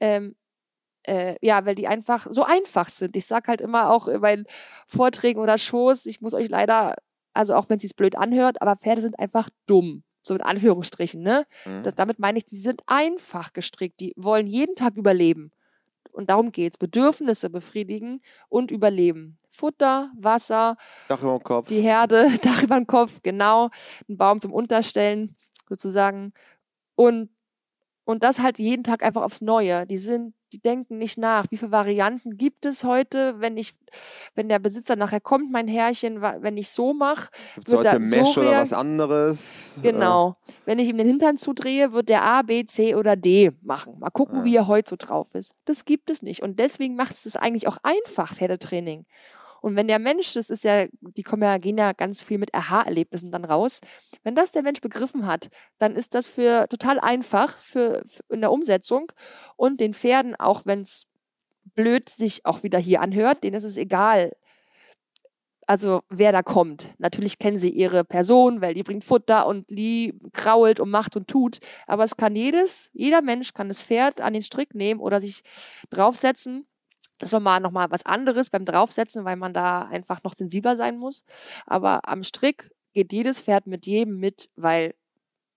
ähm, äh, ja, weil die einfach so einfach sind. Ich sage halt immer auch in meinen Vorträgen oder Shows, ich muss euch leider, also auch wenn es sich blöd anhört, aber Pferde sind einfach dumm. So in Anführungsstrichen, ne? Mhm. Das, damit meine ich, die sind einfach gestrickt. Die wollen jeden Tag überleben. Und darum geht es. Bedürfnisse befriedigen und überleben. Futter, Wasser, Dach über dem Kopf. die Herde, *laughs* Dach über dem Kopf, genau, ein Baum zum Unterstellen sozusagen. Und, und das halt jeden Tag einfach aufs Neue. Die sind die denken nicht nach. Wie viele Varianten gibt es heute, wenn ich, wenn der Besitzer nachher kommt, mein Herrchen, wenn ich so mache, wird er Mesh so oder was anderes. Genau. Wenn ich ihm den Hintern zudrehe, wird der A, B, C oder D machen. Mal gucken, ja. wie er heute so drauf ist. Das gibt es nicht. Und deswegen macht es eigentlich auch einfach, Pferdetraining. Und wenn der Mensch, das ist ja, die kommen ja, gehen ja ganz viel mit Aha-Erlebnissen dann raus. Wenn das der Mensch begriffen hat, dann ist das für total einfach für, für in der Umsetzung und den Pferden, auch wenn es blöd sich auch wieder hier anhört, denen ist es egal, also wer da kommt. Natürlich kennen sie ihre Person, weil die bringt Futter und die krault und macht und tut. Aber es kann jedes, jeder Mensch kann das Pferd an den Strick nehmen oder sich draufsetzen das ist nochmal, nochmal was anderes beim Draufsetzen, weil man da einfach noch sensibler sein muss. Aber am Strick geht jedes Pferd mit jedem mit, weil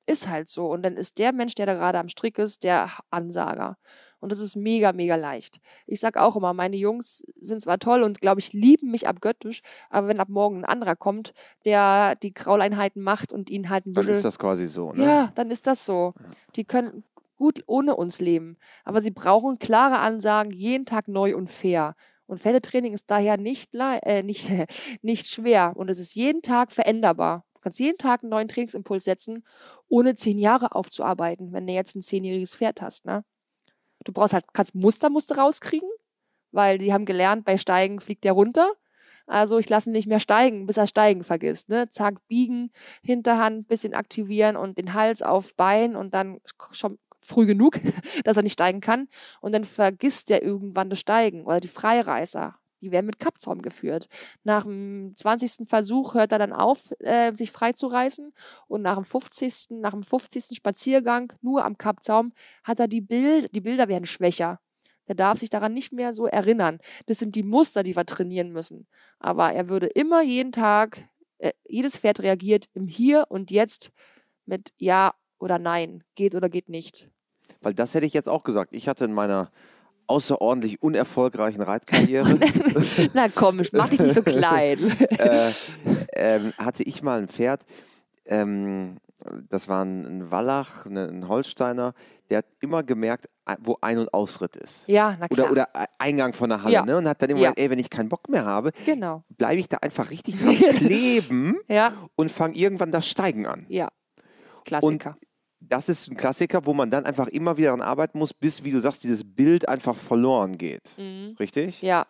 ist halt so. Und dann ist der Mensch, der da gerade am Strick ist, der Ansager. Und das ist mega, mega leicht. Ich sag auch immer, meine Jungs sind zwar toll und glaube ich, lieben mich abgöttisch, aber wenn ab morgen ein anderer kommt, der die Krauleinheiten macht und ihn halt ein. Dann ist das quasi so, ne? Ja, dann ist das so. Die können, gut ohne uns leben. Aber sie brauchen klare Ansagen, jeden Tag neu und fair. Und Pferdetraining ist daher nicht, äh, nicht, *laughs* nicht schwer und es ist jeden Tag veränderbar. Du kannst jeden Tag einen neuen Trainingsimpuls setzen, ohne zehn Jahre aufzuarbeiten, wenn du jetzt ein zehnjähriges Pferd hast. Ne? Du brauchst halt, kannst Muster, Muster rauskriegen, weil die haben gelernt, bei Steigen fliegt der runter. Also ich lasse ihn nicht mehr steigen, bis er steigen vergisst. Ne? Zack, biegen, Hinterhand, bisschen aktivieren und den Hals auf Bein und dann schon früh genug, *laughs* dass er nicht steigen kann. Und dann vergisst er irgendwann das Steigen oder die Freireißer. Die werden mit Kappzaum geführt. Nach dem 20. Versuch hört er dann auf, äh, sich freizureißen. Und nach dem 50. nach dem 50. Spaziergang nur am Kappzaum hat er die Bilder, die Bilder werden schwächer. Der darf sich daran nicht mehr so erinnern. Das sind die Muster, die wir trainieren müssen. Aber er würde immer jeden Tag, äh, jedes Pferd reagiert im Hier und Jetzt mit Ja oder Nein, geht oder geht nicht. Weil das hätte ich jetzt auch gesagt. Ich hatte in meiner außerordentlich unerfolgreichen Reitkarriere. *laughs* Na komm, mach dich nicht so klein. *laughs* äh, ähm, hatte ich mal ein Pferd, ähm, das war ein Wallach, ne, ein Holsteiner, der hat immer gemerkt, wo Ein- und Ausritt ist. Ja, na klar. Oder, oder Eingang von der Halle. Ja. Ne? Und hat dann immer ja. gesagt, ey, wenn ich keinen Bock mehr habe, genau. bleibe ich da einfach richtig *laughs* drauf kleben ja. und fange irgendwann das Steigen an. Ja, Klassiker. Und das ist ein Klassiker, wo man dann einfach immer wieder daran arbeiten muss, bis, wie du sagst, dieses Bild einfach verloren geht. Mhm. Richtig? Ja,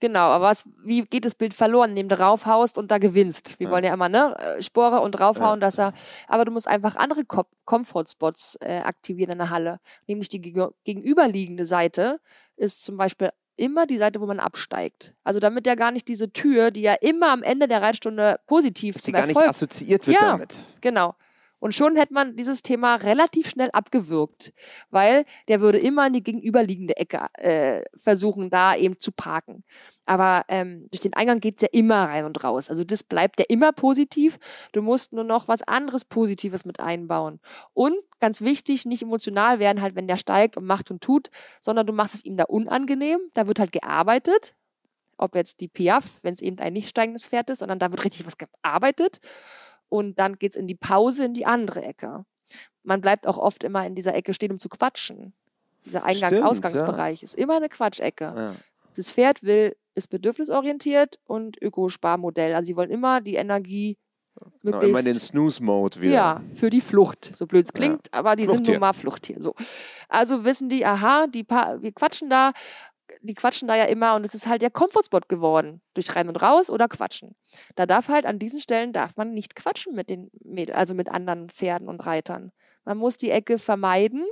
genau. Aber was, wie geht das Bild verloren, indem du raufhaust und da gewinnst? Wir Ja. wollen ja immer, ne? äh, Spore und raufhauen, dass er. Aber du musst einfach andere Ko Comfort-Spots äh, aktivieren in der Halle. Nämlich die geg- gegenüberliegende Seite ist zum Beispiel immer die Seite, wo man absteigt. Also damit ja gar nicht diese Tür, die ja immer am Ende der Reitstunde positiv sie zum gar nicht Erfolg assoziiert wird Ja. damit. Genau. Und schon hätte man dieses Thema relativ schnell abgewürgt, weil der würde immer in die gegenüberliegende Ecke äh, versuchen, da eben zu parken. Aber ähm, durch den Eingang geht's ja immer rein und raus. Also das bleibt ja immer positiv. Du musst nur noch was anderes Positives mit einbauen. Und ganz wichtig, nicht emotional werden, halt, wenn der steigt und macht und tut, sondern du machst es ihm da unangenehm. Da wird halt gearbeitet. Ob jetzt die Piaf, wenn es eben ein nicht steigendes Pferd ist, sondern da wird richtig was gearbeitet und dann geht's in die Pause in die andere Ecke. Man bleibt auch oft immer in dieser Ecke stehen, um zu quatschen. Dieser Stimmt, ja. Eingang-Ausgangsbereich ist immer eine Quatschecke. Ja. Das Pferd will, ist bedürfnisorientiert und Ökosparmodell. Also sie wollen immer die Energie Genau, möglichst immer in den Snooze-Mode wieder. ja, für die Flucht. So blöd es Ja. klingt, aber die sind Fluchttier. nun mal Fluchttier. So. Also wissen die, aha, die pa wir quatschen da, die quatschen da ja immer und es ist halt der Komfortspot geworden. Durch rein und raus oder quatschen. Da darf halt an diesen Stellen darf man nicht quatschen mit den Mädel, also mit anderen Pferden und Reitern. Man muss die Ecke vermeiden,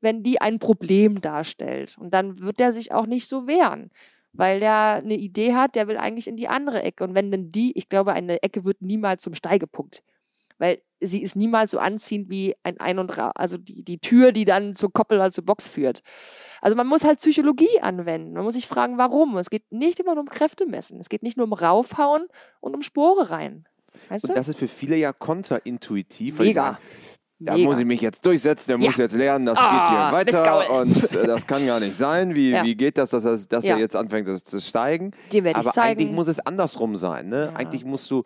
wenn die ein Problem darstellt. Und dann wird der sich auch nicht so wehren. Weil der eine Idee hat, der will eigentlich in die andere Ecke. Und wenn denn die, ich glaube, eine Ecke wird niemals zum Steigepunkt weil sie ist niemals so anziehend wie ein Ein- und Ra also die, die Tür, die dann zur Koppel oder zur Box führt. Also man muss halt Psychologie anwenden. Man muss sich fragen, warum. Es geht nicht immer nur um Kräfte messen. Es geht nicht nur um Raufhauen und um Spore rein. Weißt Und du? das ist für viele ja kontraintuitiv. weil die Mega. sagen, Da Mega. muss ich mich jetzt durchsetzen, der Ja. muss jetzt lernen, das Ah, geht hier weiter Mistgaul. und äh, das kann gar nicht sein. Wie, Ja. wie geht das, dass, er- dass Ja. er jetzt anfängt das zu steigen? Dir werde ich Aber eigentlich muss es andersrum sein. Ne? Eigentlich musst du,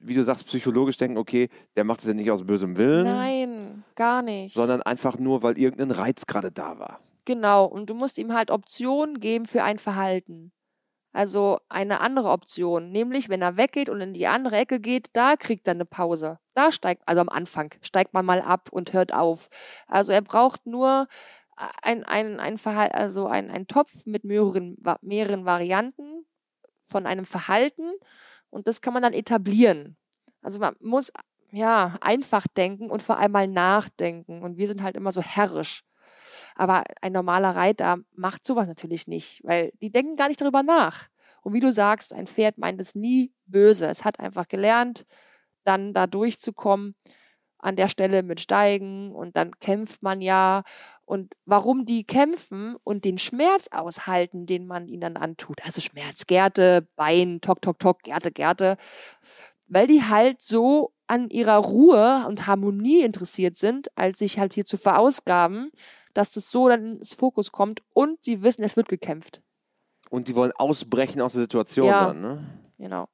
wie du sagst, psychologisch denken, okay, der macht es ja nicht aus bösem Willen, Nein, gar nicht. sondern einfach nur, weil irgendein Reiz gerade da war. Genau, und du musst ihm halt Optionen geben für ein Verhalten. Also eine andere Option, nämlich wenn er weggeht und in die andere Ecke geht, da kriegt er eine Pause. Da steigt, also am Anfang, steigt man mal ab und hört auf. Also er braucht nur ein, ein, ein Verhalten, also ein, ein Topf mit mehreren, mehreren Varianten von einem Verhalten und das kann man dann etablieren. Also man muss ja einfach denken und vor allem mal nachdenken. Und wir sind halt immer so herrisch. Aber ein normaler Reiter macht sowas natürlich nicht, weil die denken gar nicht darüber nach. Und wie du sagst, ein Pferd meint es nie böse. Es hat einfach gelernt, dann da durchzukommen, an der Stelle mit Steigen und dann kämpft man ja. Und warum die kämpfen und den Schmerz aushalten, den man ihnen dann antut, also Schmerz, Gerte, Bein, Tok, Tok, Tok, Gerte, Gerte, weil die halt so an ihrer Ruhe und Harmonie interessiert sind, als sich halt hier zu verausgaben, dass das so dann ins Fokus kommt und sie wissen, es wird gekämpft. Und die wollen ausbrechen aus der Situation Ja. dann. Ne? Genau.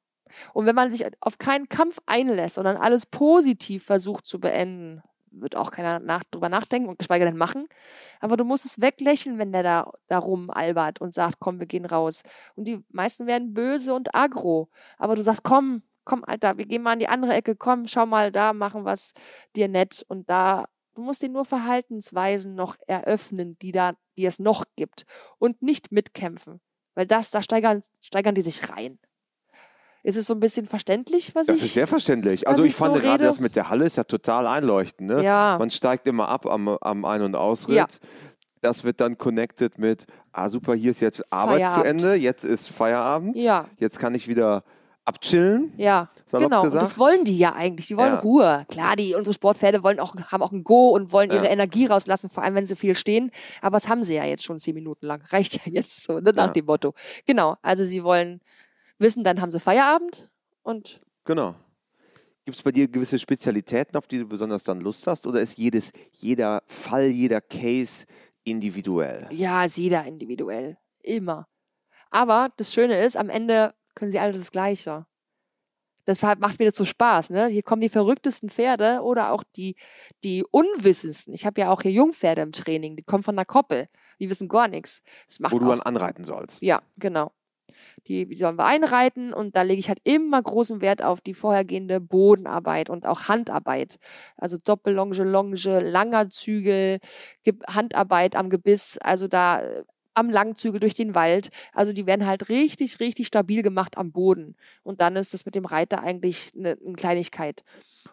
Und wenn man sich auf keinen Kampf einlässt, sondern alles positiv versucht zu beenden, wird auch keiner nach, drüber nachdenken und geschweige denn machen. Aber du musst es weglächeln, wenn der da, da rumalbert und sagt, komm, wir gehen raus. Und die meisten werden böse und aggro. Aber du sagst, komm, komm, Alter, wir gehen mal in die andere Ecke, komm, schau mal, da machen was dir nett. Und da, du musst dir nur Verhaltensweisen noch eröffnen, die da, die es noch gibt. Und nicht mitkämpfen. Weil das, da steigern, steigern die sich rein. Ist es so ein bisschen verständlich, was Das ich. ist sehr verständlich. Also ich ich so fand gerade rede- das mit der Halle ist ja total einleuchtend. Ne? ja, Man steigt immer ab am, am Ein- und Ausritt. Ja. Das wird dann connected mit, ah super, hier ist jetzt Arbeit zu Feierabend. Ende, jetzt ist Feierabend, ja, jetzt kann ich wieder abchillen. ja. Genau. Und das wollen die ja eigentlich. Die wollen Ja. Ruhe. Klar, die unsere Sportpferde wollen auch, haben auch ein Go und wollen ihre Ja. Energie rauslassen, vor allem wenn sie viel stehen. Aber das haben sie ja jetzt schon zehn Minuten lang. Reicht ja jetzt so, ne, nach Ja. dem Motto. Genau. Also sie wollen wissen, dann haben sie Feierabend und Genau. Gibt es bei dir gewisse Spezialitäten, auf die du besonders dann Lust hast? Oder ist jedes, jeder Fall, jeder Case individuell? ja, ist jeder individuell. Immer. Aber das Schöne ist, am Ende können sie alle das Gleiche. Deshalb macht mir das so Spaß, ne? Hier kommen die verrücktesten Pferde oder auch die, die unwissendsten. Ich habe ja auch hier Jungpferde im Training, die kommen von der Koppel. Die wissen gar nichts. Das Wo du dann anreiten sollst. ja, genau. Die, sollen wir einreiten und da lege ich halt immer großen Wert auf die vorhergehende Bodenarbeit und auch Handarbeit. Also Doppellonge, Longe, langer Zügel, Handarbeit am Gebiss, also da äh, am Langzügel durch den Wald. Also die werden halt richtig, richtig stabil gemacht am Boden. Und dann ist das mit dem Reiter eigentlich eine, eine Kleinigkeit.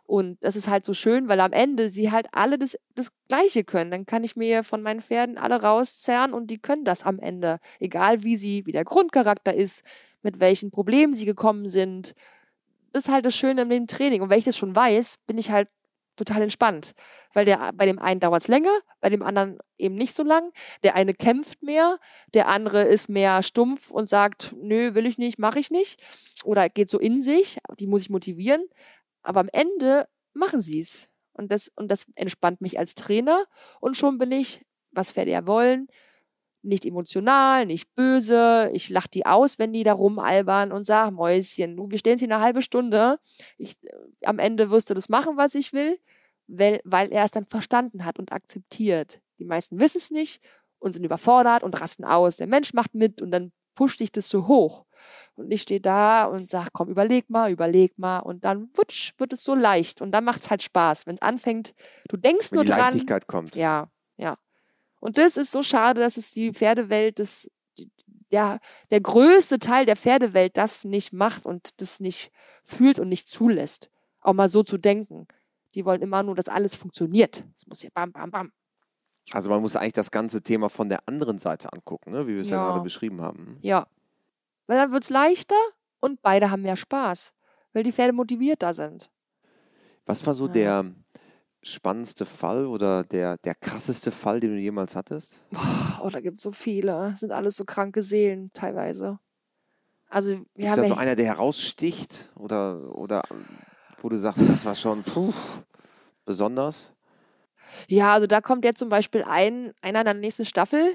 Und das ist halt so schön, weil am Ende sie halt alle das, das Gleiche können. Dann kann ich mir von meinen Pferden alle rauszerren und die können das am Ende. Egal wie sie, wie der Grundcharakter ist, mit welchen Problemen sie gekommen sind. Das ist halt das Schöne dem Training. Und wenn ich das schon weiß, bin ich halt total entspannt. Weil der, bei dem einen dauert es länger, bei dem anderen eben nicht so lang. Der eine kämpft mehr, der andere ist mehr stumpf und sagt, nö, will ich nicht, mache ich nicht. Oder geht so in sich, die muss ich motivieren. Aber am Ende machen sie es. Und das, und das entspannt mich als Trainer. Und schon bin ich, was Pferde ja wollen, nicht emotional, nicht böse. Ich lache die aus, wenn die da rumalbern und sage, Mäuschen, wir stehen hier eine halbe Stunde. Ich, äh, am Ende wirst du das machen, was ich will, weil, weil er es dann verstanden hat und akzeptiert. Die meisten wissen es nicht und sind überfordert und rasten aus. Der Mensch macht mit und dann pusht sich das so hoch. Und ich stehe da und sage, komm, überleg mal, überleg mal. Und dann wutsch, wird es so leicht. Und dann macht es halt Spaß. Wenn es anfängt, du denkst Wenn nur die dran. Leichtigkeit kommt. Ja, ja. Und das ist so schade, dass es die Pferdewelt, das, ja, der größte Teil der Pferdewelt das nicht macht und das nicht fühlt und nicht zulässt. Auch mal so zu denken. Die wollen immer nur, dass alles funktioniert. Es muss hier bam, bam, bam. Also man muss eigentlich das ganze Thema von der anderen Seite angucken, ne? wie wir es ja. ja gerade beschrieben haben. Ja. Weil dann wird es leichter und beide haben mehr Spaß, weil die Pferde motivierter sind. Was war so ja. der spannendste Fall oder der, der krasseste Fall, den du jemals hattest? Oh, da gibt es so viele. Das sind alles so kranke Seelen teilweise. Also wir Gibt haben da so einer, der heraussticht oder, oder wo du sagst, das war schon puh, besonders? Ja, also da kommt jetzt zum Beispiel ein, einer in der nächsten Staffel.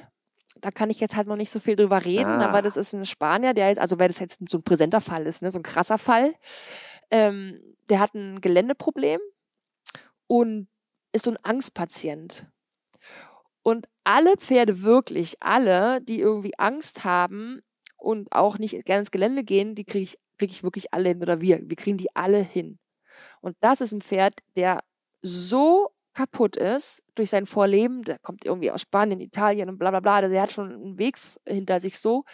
Da kann ich jetzt halt noch nicht so viel drüber reden, Ah. aber das ist ein Spanier, der jetzt, also weil das jetzt so ein präsenter Fall ist, ne, so ein krasser Fall. Ähm, der hat ein Geländeproblem und ist so ein Angstpatient. Und alle Pferde, wirklich alle, die irgendwie Angst haben und auch nicht gerne ins Gelände gehen, die kriege ich, krieg ich wirklich alle hin oder wir. Wir kriegen die alle hin. Und das ist ein Pferd, der so kaputt ist durch sein Vorleben. Der kommt irgendwie aus Spanien, Italien und bla bla bla. Der hat schon einen Weg hinter sich so.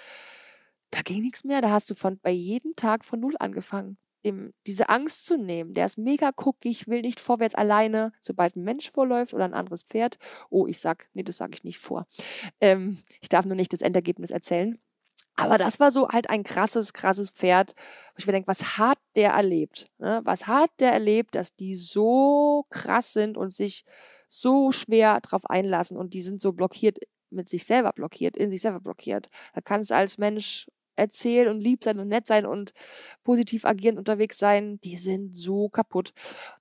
Da ging nichts mehr. Da hast du von bei jedem Tag von null angefangen. Dem, diese Angst zu nehmen. Der ist mega guckig, will nicht vorwärts alleine. Sobald ein Mensch vorläuft oder ein anderes Pferd. Oh, ich sag, nee, das sage ich nicht vor. Ähm, ich darf nur nicht das Endergebnis erzählen. Aber das war so halt ein krasses, krasses Pferd, wo ich mir denke, was hat der erlebt? Ne? Was hat der erlebt, dass die so krass sind und sich so schwer drauf einlassen und die sind so blockiert, mit sich selber blockiert, in sich selber blockiert. Da kannst du als Mensch erzählen und lieb sein und nett sein und positiv agierend unterwegs sein. Die sind so kaputt.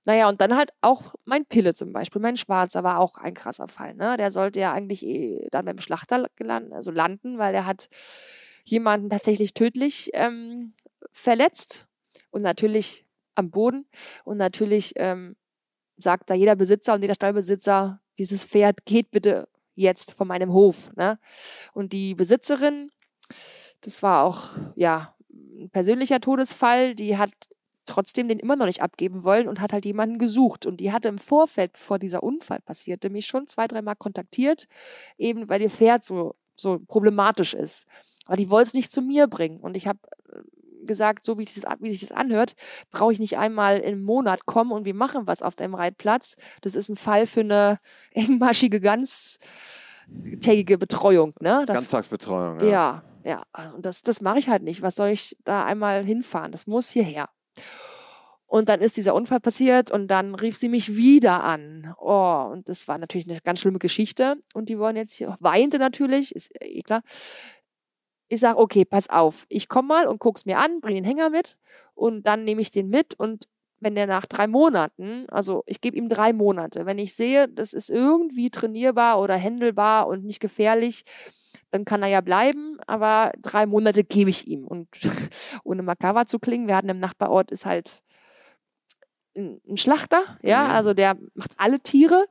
Naja, und dann halt auch mein Pille zum Beispiel, mein Schwarzer war auch ein krasser Fall. Ne? Der sollte ja eigentlich eh dann beim Schlachter gelan- also landen, weil er hat jemanden tatsächlich tödlich ähm, verletzt und natürlich am Boden. Und natürlich ähm, sagt da jeder Besitzer und jeder Stallbesitzer, dieses Pferd geht bitte jetzt von meinem Hof. Ne? Und die Besitzerin, das war auch ja ein persönlicher Todesfall, die hat trotzdem den immer noch nicht abgeben wollen und hat halt jemanden gesucht. Und die hatte im Vorfeld, bevor dieser Unfall passierte, mich schon zwei, dreimal kontaktiert, eben weil ihr Pferd so, so problematisch ist. Aber die wollte es nicht zu mir bringen. Und ich habe gesagt, so wie, das, wie sich das anhört, brauche ich nicht einmal im Monat kommen und wir machen was auf deinem Reitplatz. Das ist ein Fall für eine *laughs* engmaschige, ganztägige Betreuung. Ne? Das, Ganztagsbetreuung. ja, Ja. ja. Also, Und das, das mache ich halt nicht. Was soll ich da einmal hinfahren? Das muss hierher. Und dann ist dieser Unfall passiert und dann rief sie mich wieder an. Oh, und das war natürlich eine ganz schlimme Geschichte. Und die wollen jetzt hier, weinte natürlich, ist eh klar. Ich sage, okay, pass auf, ich komme mal und guck's mir an, bring den Hänger mit und dann nehme ich den mit und wenn der nach drei Monaten, also ich gebe ihm drei Monate, wenn ich sehe, das ist irgendwie trainierbar oder händelbar und nicht gefährlich, dann kann er ja bleiben, aber drei Monate gebe ich ihm. Und *laughs* ohne makaber zu klingen, wir hatten im Nachbarort ist halt ein ein Schlachter, ja, Mhm. also der macht alle Tiere.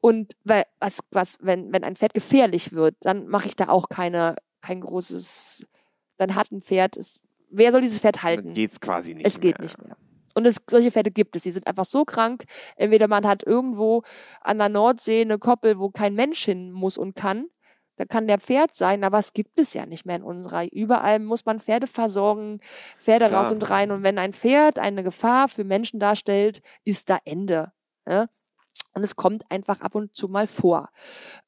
Und weil, was, was, wenn, wenn ein Pferd gefährlich wird, dann mache ich da auch keine, kein großes, dann hat ein Pferd, es, wer soll dieses Pferd Dann halten? geht's quasi nicht Es mehr. geht nicht mehr. Und es, solche Pferde gibt es. Die sind einfach so krank. Entweder man hat irgendwo an der Nordsee eine Koppel, wo kein Mensch hin muss und kann. Da kann der Pferd sein, aber es gibt es ja nicht mehr in unserer. Überall muss man Pferde versorgen, Pferde Klar. raus und rein. Und wenn ein Pferd eine Gefahr für Menschen darstellt, ist da Ende. Ne? Und es kommt einfach ab und zu mal vor.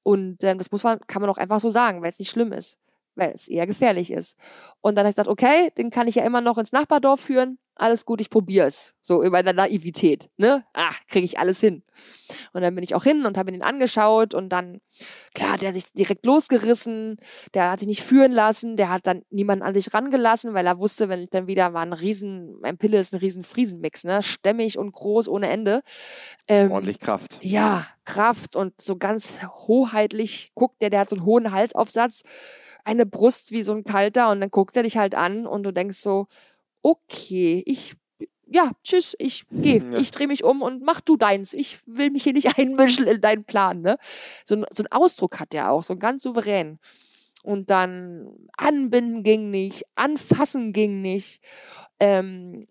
Und ähm, das muss man, kann man auch einfach so sagen, weil es nicht schlimm ist, weil es eher gefährlich ist. Und dann habe ich gesagt, okay, den kann ich ja immer noch ins Nachbardorf führen. Alles gut, ich probiere es. So in meiner Naivität. Ne? Ach, kriege ich alles hin. Und dann bin ich auch hin und habe ihn angeschaut und dann, klar, der hat sich direkt losgerissen, der hat sich nicht führen lassen, der hat dann niemanden an sich rangelassen, weil er wusste, wenn ich dann wieder war ein riesen, mein Pille ist ein riesen Friesenmix, ne? Stämmig und groß ohne Ende. Ähm, Ordentlich Kraft. ja, Kraft und so ganz hoheitlich guckt der, der hat so einen hohen Halsaufsatz, eine Brust wie so ein kalter und dann guckt er dich halt an und du denkst so, okay, ich, ja, tschüss, ich gehe, *laughs* Ja. ich drehe mich um und mach du deins. Ich will mich hier nicht *laughs* einmischen in deinen Plan, ne? So, ein- so ein Ausdruck hat der auch, so ganz souverän. Und dann anbinden ging nicht, anfassen ging nicht. Ähm,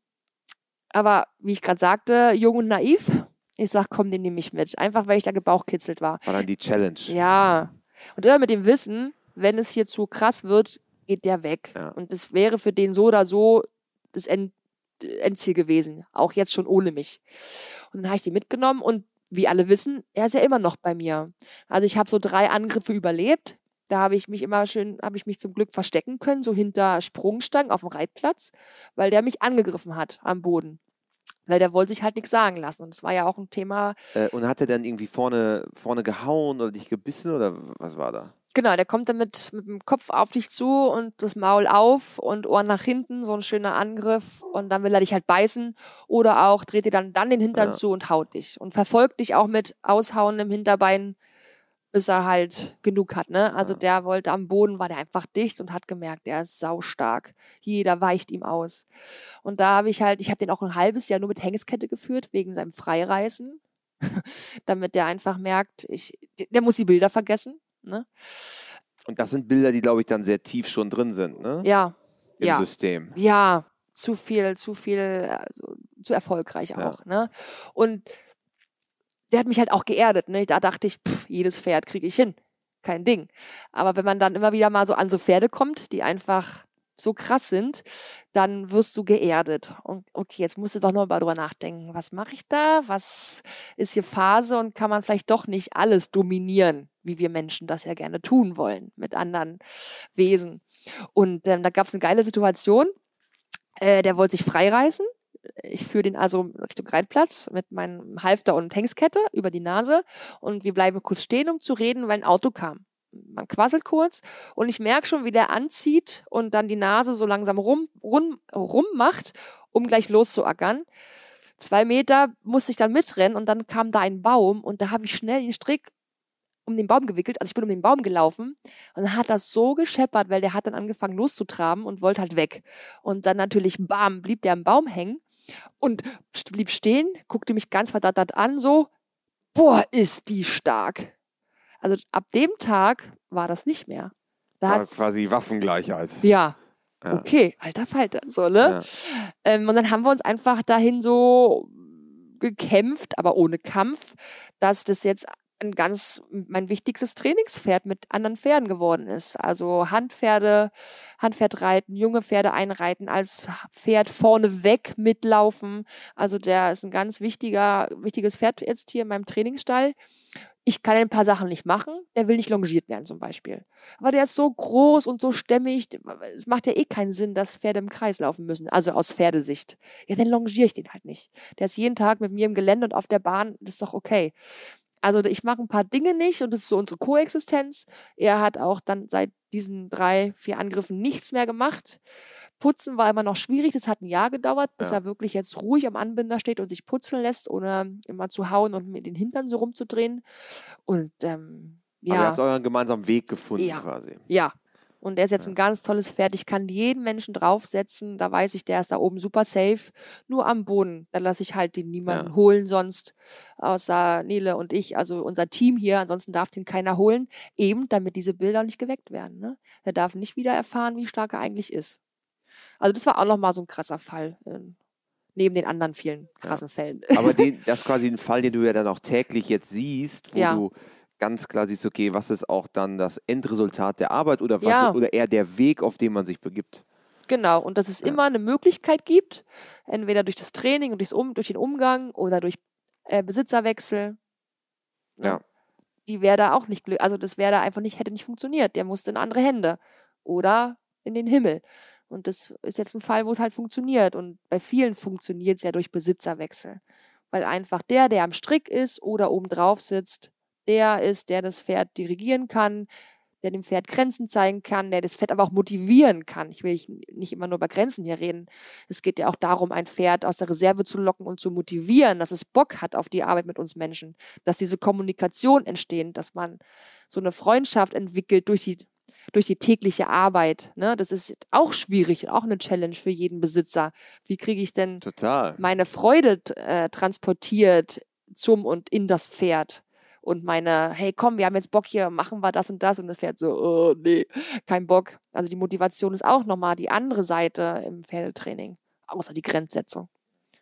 aber wie ich gerade sagte, jung und naiv, ich sag, komm, den nehme ich mit. Einfach weil ich da gebauchkitzelt war. War dann die Challenge. Ja. Und immer mit dem Wissen, wenn es hier zu krass wird, geht der weg. Ja. Und das wäre für den so oder so das End Endziel gewesen. Auch jetzt schon ohne mich. Und dann habe ich die mitgenommen und wie alle wissen, er ist ja immer noch bei mir. Also ich habe so drei Angriffe überlebt. Da habe ich mich immer schön, habe ich mich zum Glück verstecken können, so hinter Sprungstangen auf dem Reitplatz, weil der mich angegriffen hat am Boden. Weil der wollte sich halt nichts sagen lassen. Und das war ja auch ein Thema, Äh, und hat er dann irgendwie vorne, vorne gehauen oder dich gebissen oder was war da? Genau, der kommt dann mit, mit dem Kopf auf dich zu und das Maul auf und Ohren nach hinten, so ein schöner Angriff. Und dann will er dich halt beißen oder auch dreht dir dann, dann den Hintern Ja. zu und haut dich. Und verfolgt dich auch mit Aushauen im Hinterbein, bis er halt genug hat. Ne? Also Ja. der wollte am Boden, war der einfach dicht und hat gemerkt, der ist saustark. Jeder weicht ihm aus. Und da habe ich halt, ich habe den auch ein halbes Jahr nur mit Hengeskette geführt, wegen seinem Freireißen. *laughs* Damit der einfach merkt, ich, der muss die Bilder vergessen. Ne? Und das sind Bilder, die, glaube ich, dann sehr tief schon drin sind, ne? Ja, Im ja. System. ja, zu viel, zu viel, also, zu erfolgreich Ja. auch. Ne? Und der hat mich halt auch geerdet. Ne? Da dachte ich, pff, jedes Pferd kriege ich hin. Kein Ding. Aber wenn man dann immer wieder mal so an so Pferde kommt, die einfach so krass sind, dann wirst du geerdet. Und okay, jetzt musst du doch noch mal drüber nachdenken. Was mache ich da? Was ist hier Phase? Und kann man vielleicht doch nicht alles dominieren, wie wir Menschen das ja gerne tun wollen mit anderen Wesen? Und ähm, da gab es eine geile Situation. Äh, der wollte sich freireißen. Ich führe den also Richtung Reitplatz mit meinem Halfter und Hengskette über die Nase und wir bleiben kurz stehen, um zu reden, weil ein Auto kam. Man quasselt kurz und ich merke schon, wie der anzieht und dann die Nase so langsam rum, rum, rum macht, um gleich loszuackern. Zwei Meter musste ich dann mitrennen und dann kam da ein Baum und da habe ich schnell den Strick um den Baum gewickelt. Also ich bin um den Baum gelaufen und dann hat das so gescheppert, weil der hat dann angefangen loszutraben und wollte halt weg. Und dann natürlich, bam, blieb der am Baum hängen und blieb stehen, guckte mich ganz verdattert an, so, boah, ist die stark. Also ab dem Tag war das nicht mehr. Da War quasi Waffengleichheit. ja, Ja. okay, alter Falter, so, ne? Ja. Ähm, und dann haben wir uns einfach dahin so gekämpft, aber ohne Kampf, dass das jetzt ein ganz mein wichtigstes Trainingspferd mit anderen Pferden geworden ist. Also Handpferde, Handpferdreiten, junge Pferde einreiten, als Pferd vorne weg mitlaufen. Also der ist ein ganz wichtiger, wichtiges Pferd jetzt hier in meinem Trainingsstall. Ich kann ein paar Sachen nicht machen. Der will nicht longiert werden zum Beispiel. Aber der ist so groß und so stämmig. Es macht ja eh keinen Sinn, dass Pferde im Kreis laufen müssen. Also aus Pferdesicht. Ja, dann longiere ich den halt nicht. Der ist jeden Tag mit mir im Gelände und auf der Bahn. Das ist doch okay. Also ich mache ein paar Dinge nicht und das ist so unsere Koexistenz. Er hat auch dann seit diesen drei, vier Angriffen nichts mehr gemacht. Putzen war immer noch schwierig. Das hat ein Jahr gedauert, bis Ja. er wirklich jetzt ruhig am Anbinder steht und sich putzen lässt, ohne immer zu hauen und mit den Hintern so rumzudrehen. Und ähm, Aber ihr ja, habt euren gemeinsamen Weg gefunden Ja. quasi. ja. Und der ist jetzt Ja. ein ganz tolles Pferd. Ich kann jeden Menschen draufsetzen. Da weiß ich, der ist da oben super safe. Nur am Boden. Da lasse ich halt den niemanden Ja. holen sonst. Außer Nele und ich, also unser Team hier. Ansonsten darf den keiner holen. Eben, damit diese Bilder nicht geweckt werden. Ne? Der darf nicht wieder erfahren, wie stark er eigentlich ist. Also das war auch nochmal so ein krasser Fall. äh, Neben den anderen vielen krassen Fällen. Aber *laughs* den, das ist quasi ein Fall, den du ja dann auch täglich jetzt siehst, wo Ja. du ganz klar siehst, okay, was ist auch dann das Endresultat der Arbeit oder was Ja. oder eher der Weg, auf den man sich begibt. Genau, und dass es Ja. immer eine Möglichkeit gibt, entweder durch das Training und durchs um, durch den Umgang oder durch äh, Besitzerwechsel. ne? Ja. Die wäre da auch nicht. Also das wäre da einfach nicht, hätte nicht funktioniert. Der musste in andere Hände oder in den Himmel. Und das ist jetzt ein Fall, wo es halt funktioniert. Und bei vielen funktioniert es ja durch Besitzerwechsel. Weil einfach der, der am Strick ist oder oben drauf sitzt, der ist, der das Pferd dirigieren kann, der dem Pferd Grenzen zeigen kann, der das Pferd aber auch motivieren kann. Ich will ich- nicht immer nur über Grenzen hier reden. Es geht ja auch darum, ein Pferd aus der Reserve zu locken und zu motivieren, dass es Bock hat auf die Arbeit mit uns Menschen, dass diese Kommunikation entsteht, dass man so eine Freundschaft entwickelt durch die durch die tägliche Arbeit. Ne? Das ist auch schwierig, auch eine Challenge für jeden Besitzer. Wie kriege ich denn Total. meine Freude äh, transportiert zum und in das Pferd. Und meine, hey, komm, wir haben jetzt Bock hier, machen wir das und das. Und das Pferd so, oh, nee, kein Bock. Also die Motivation ist auch nochmal die andere Seite im Pferdetraining, außer die Grenzsetzung.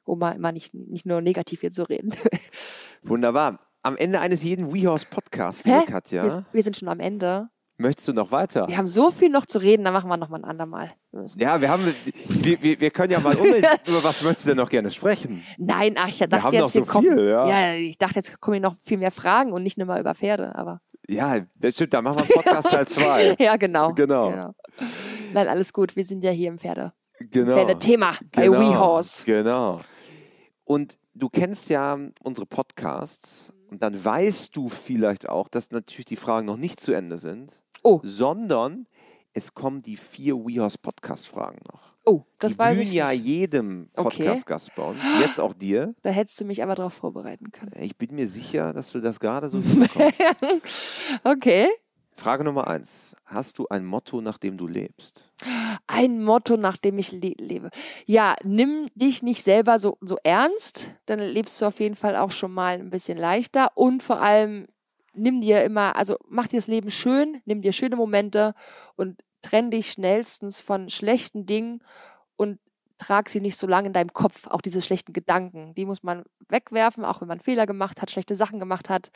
Um mal immer nicht, nicht nur negativ hier zu reden. *laughs* Wunderbar. Am Ende eines jeden WeHorse Podcasts, liebe Katja, Wir, wir sind schon am Ende. Möchtest du noch weiter? Wir haben so viel noch zu reden, da machen wir nochmal ein andermal. Wir Ja, wir haben, wir, wir, wir können ja mal unbedingt, *laughs* über was möchtest du denn noch gerne sprechen? Nein, ach, ich Wir dachte haben jetzt, noch so kommen, viel, ja. ja, ich dachte, jetzt kommen hier noch viel mehr Fragen und nicht nur mal über Pferde, aber Ja, das stimmt, da machen wir Podcast Teil *laughs* 2. ja, genau. Genau. Nein, alles gut. Wir sind ja hier im Pferde. Genau. Pferdethema bei genau, WeHorse. Genau. Und du kennst ja unsere Podcasts und dann weißt du vielleicht auch, dass natürlich die Fragen noch nicht zu Ende sind, Oh. sondern es kommen die vier WeHorse Podcast-Fragen noch. Oh, das die weiß blühen ich ja nicht. jedem Okay. Podcast-Gast bei uns, jetzt auch dir. Da hättest du mich aber darauf vorbereiten können. Ich bin mir sicher, dass du das gerade so *laughs* hinbekommst. okay. Frage Nummer eins. Hast du ein Motto, nach dem du lebst? Ein Motto, nach dem ich le lebe. Ja, nimm dich nicht selber so, so ernst, dann lebst du auf jeden Fall auch schon mal ein bisschen leichter und vor allem nimm dir immer, also mach dir das Leben schön, nimm dir schöne Momente und trenn dich schnellstens von schlechten Dingen und trag sie nicht so lange in deinem Kopf, auch diese schlechten Gedanken. Die muss man wegwerfen, auch wenn man Fehler gemacht hat, schlechte Sachen gemacht hat.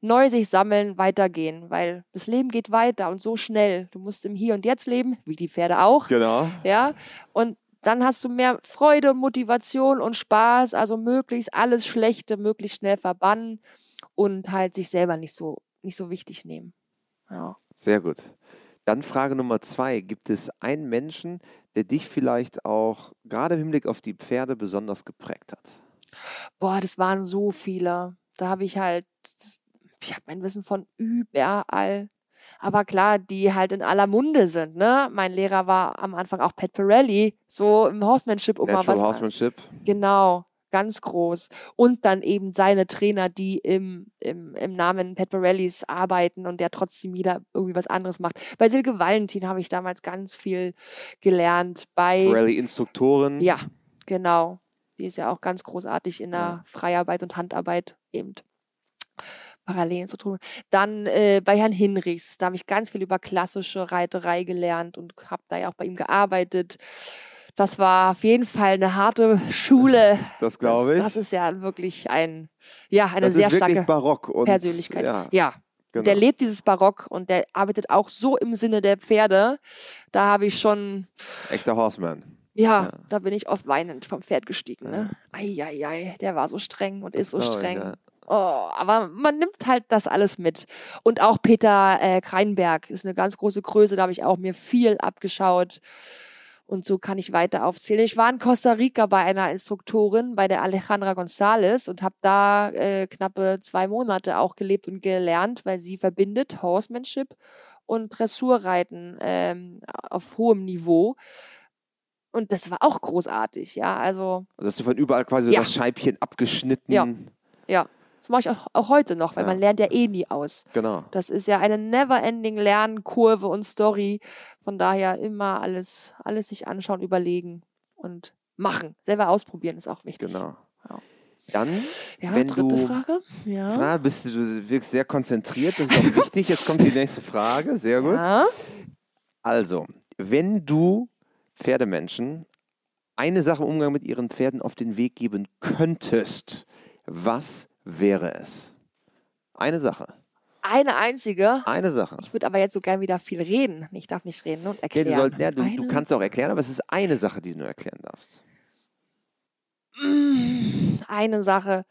Neu sich sammeln, weitergehen, weil das Leben geht weiter und so schnell. Du musst im Hier und Jetzt leben, wie die Pferde auch. Genau. Ja, und dann hast du mehr Freude, Motivation und Spaß, also möglichst alles Schlechte möglichst schnell verbannen und halt sich selber nicht so, nicht so wichtig nehmen. Ja. Sehr gut. Dann Frage Nummer zwei. Gibt es einen Menschen, der dich vielleicht auch gerade im Hinblick auf die Pferde besonders geprägt hat? Boah, das waren so viele. Da habe ich halt, ich habe mein Wissen von überall. Aber klar, die halt in aller Munde sind, ne? Mein Lehrer war am Anfang auch Pat Pirelli, so im Horsemanship, um Natural was Horsemanship. Genau, ganz groß. Und dann eben seine Trainer, die im, im, im Namen Pat Pirellis arbeiten und der trotzdem wieder irgendwie was anderes macht. Bei Silke Valentin habe ich damals ganz viel gelernt. Bei, Rallye-Instruktorin. ja, genau. Die ist ja auch ganz großartig in der Ja. Freiarbeit und Handarbeit eben Parallelen zu tun. Dann äh, bei Herrn Hinrichs, da habe ich ganz viel über klassische Reiterei gelernt und habe da ja auch bei ihm gearbeitet. Das war auf jeden Fall eine harte Schule. Das glaube das, ich. Das ist ja wirklich ein, ja, eine Das sehr ist starke barock und, Persönlichkeit. Ja, Ja, genau. der lebt dieses Barock und der arbeitet auch so im Sinne der Pferde. Da habe ich schon, Echter Horseman. ja, Ja. da bin ich oft weinend vom Pferd gestiegen. Ne? Eieiei, der war so streng und ist so streng. ja. Oh, aber man nimmt halt das alles mit. Und auch Peter äh, Kreinberg ist eine ganz große Größe, da habe ich auch mir viel abgeschaut. Und so kann ich weiter aufzählen. Ich war in Costa Rica bei einer Instruktorin, bei der Alejandra González und habe da äh, knappe zwei Monate auch gelebt und gelernt, weil sie verbindet Horsemanship und Dressurreiten ähm, auf hohem Niveau. Und das war auch großartig, ja. Also Also hast du von überall quasi Ja. das Scheibchen abgeschnitten. Ja. Ja. Das mache ich auch, auch heute noch, weil Ja. man lernt ja eh nie aus. Genau. Das ist ja eine never-ending Lernkurve und Story. Von daher immer alles, alles sich anschauen, überlegen und machen. Selber ausprobieren ist auch wichtig. Genau. Ja. Dann Ja, Wenn dritte du- Frage. Ja. na, bist du, du wirkst sehr konzentriert, das ist auch wichtig. Jetzt kommt die *laughs* nächste Frage. Sehr gut. ja. Also, wenn du Pferdemenschen eine Sache im Umgang mit ihren Pferden auf den Weg geben könntest, was wäre es? Eine Sache. Eine einzige. Eine Sache. Ich würde aber jetzt so gern wieder viel reden. Ich darf nicht reden und Ja, erklären. du, soll, ja, du, du kannst auch erklären, aber es ist eine Sache, die du nur erklären darfst. Mm, Eine Sache.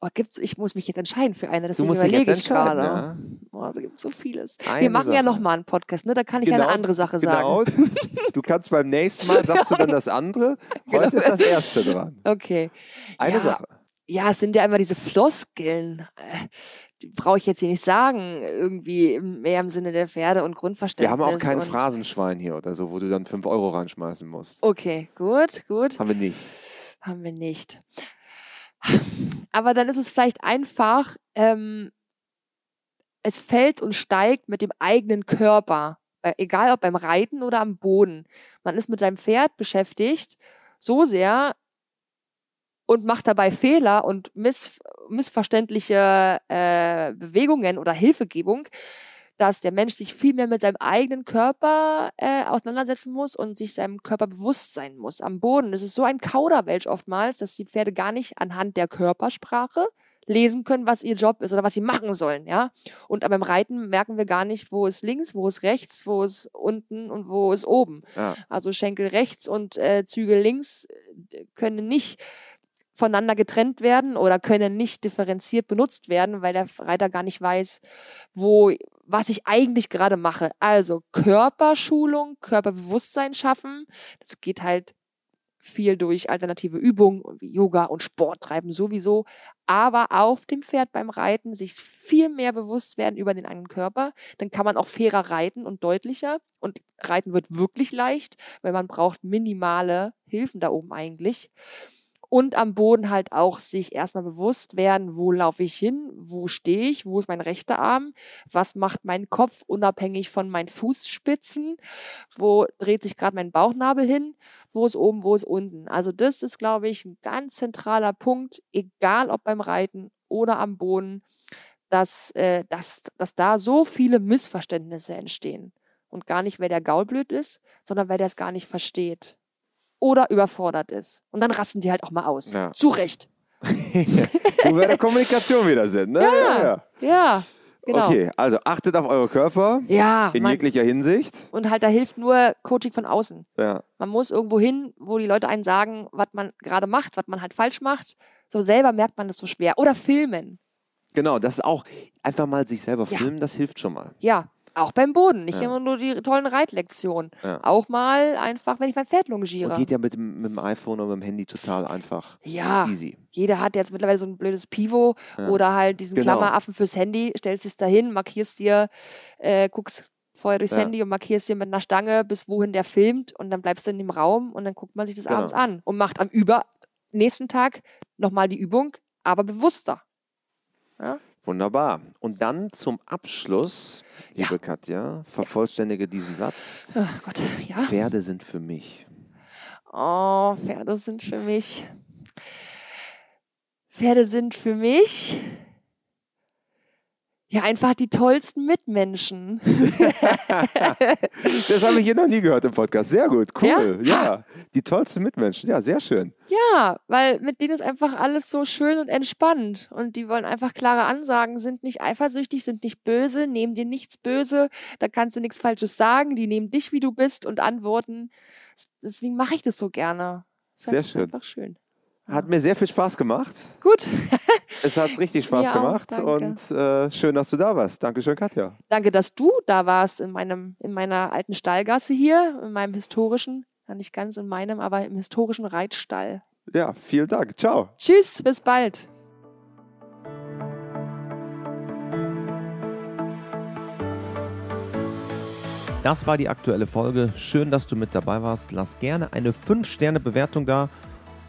Oh, gibt's, ich muss mich jetzt entscheiden für eine, Du deswegen musst überlege ich gerade. Ja? Oh, da gibt so vieles. Eine Wir machen ja Sache. noch mal einen Podcast, ne? Da kann ich ja eine andere Sache sagen. Genau. *laughs* Du kannst beim nächsten Mal, sagst du dann das andere. *laughs* Heute Genau. ist das erste dran. Okay. Eine Ja, Sache. Ja, es sind ja immer diese Floskeln. Äh, Die brauche ich jetzt hier nicht sagen, irgendwie mehr im Sinne der Pferde und Wir Grundverständnis. haben auch kein Phrasenschwein hier oder so, wo du dann 5 Euro reinschmeißen musst. Okay, gut, gut. Haben wir nicht. Haben wir nicht. Aber dann ist es vielleicht einfach, ähm, es fällt und steigt mit dem eigenen Körper. Äh, egal ob beim Reiten oder am Boden. Man ist mit seinem Pferd beschäftigt, so sehr und macht dabei Fehler und miss missverständliche äh, Bewegungen oder Hilfegebung, dass der Mensch sich viel mehr mit seinem eigenen Körper äh, auseinandersetzen muss und sich seinem Körper bewusst sein muss. Am Boden ist es so ein Kauderwelsch oftmals, dass die Pferde gar nicht anhand der Körpersprache lesen können, was ihr Job ist oder was sie machen sollen, ja. Und beim Reiten merken wir gar nicht, wo ist links, wo ist rechts, wo ist unten und wo ist oben. Ja. Also Schenkel rechts und äh, Zügel links äh, können nicht voneinander getrennt werden oder können nicht differenziert benutzt werden, weil der Reiter gar nicht weiß, wo was ich eigentlich gerade mache. Also Körperschulung, Körperbewusstsein schaffen. Das geht halt viel durch alternative Übungen wie Yoga und Sport treiben sowieso, aber auf dem Pferd beim Reiten sich viel mehr bewusst werden über den eigenen Körper, dann kann man auch fairer reiten und deutlicher und reiten wird wirklich leicht, weil man braucht minimale Hilfen da oben eigentlich. Und am Boden halt auch sich erstmal bewusst werden, wo laufe ich hin, wo stehe ich, wo ist mein rechter Arm, was macht mein Kopf unabhängig von meinen Fußspitzen, wo dreht sich gerade mein Bauchnabel hin, wo ist oben, wo ist unten. Also das ist, glaube ich, ein ganz zentraler Punkt, egal ob beim Reiten oder am Boden, dass, äh, dass, dass da so viele Missverständnisse entstehen. Und gar nicht, weil der Gaul blöd ist, sondern der es gar nicht versteht. Oder überfordert ist. Und dann rasten die halt auch mal aus. Ja. Zu Recht. *laughs* *laughs* Wo wir der Kommunikation wieder sind, ne? Ja. Ja, genau. Okay, also achtet auf eure Körper Ja, in man, jeglicher Hinsicht. und halt da hilft nur Coaching von außen. Ja. Man muss irgendwo hin, wo die Leute einen sagen, was man gerade macht, was man halt falsch macht. So selber merkt man das so schwer. Oder filmen. Genau, das ist auch einfach mal sich selber Ja. filmen, das hilft schon mal. Ja, auch beim Boden. Nicht Ja. immer nur die tollen Reitlektionen. Ja. Auch mal einfach, wenn ich mein Pferd Und longiere. geht ja mit dem, mit dem iPhone oder mit dem Handy total einfach Ja, easy. jeder hat jetzt mittlerweile so ein blödes Pivo Ja. oder halt diesen Genau. Klammeraffen fürs Handy, stellst es dahin, markierst dir, äh, guckst vorher durchs Ja. Handy und markierst dir mit einer Stange, bis wohin der filmt und dann bleibst du in dem Raum und dann guckt man sich das Genau. abends an und macht am über nächsten Tag nochmal die Übung, aber bewusster. Wunderbar. Und dann zum Abschluss, Ja. liebe Katja, vervollständige diesen Satz. Oh Gott, ja. Pferde sind für mich. Oh, Pferde sind für mich. Pferde sind für mich. Ja, einfach die tollsten Mitmenschen. *laughs* Das habe ich hier noch nie gehört im Podcast. Sehr gut, cool. Ja? Ja, die tollsten Mitmenschen. Ja, sehr schön. Ja, weil mit denen ist einfach alles so schön und entspannt. Und die wollen einfach klare Ansagen, sind nicht eifersüchtig, sind nicht böse, nehmen dir nichts böse, da kannst du nichts Falsches sagen, die nehmen dich, wie du bist und antworten. Deswegen mache ich das so gerne. Das ist Sehr schön. Einfach schön. Hat mir sehr viel Spaß gemacht. Gut, *laughs* Es hat richtig Spaß auch, gemacht danke. und äh, schön, dass du da warst. Dankeschön, Katja. danke, dass du da warst in meinem, in meiner alten Stallgasse hier, in meinem historischen, ja nicht ganz in meinem, aber im historischen Reitstall. Ja, vielen Dank. Ciao. Tschüss, bis bald. Das war die aktuelle Folge. Schön, dass du mit dabei warst. Lass gerne eine 5-Sterne-Bewertung da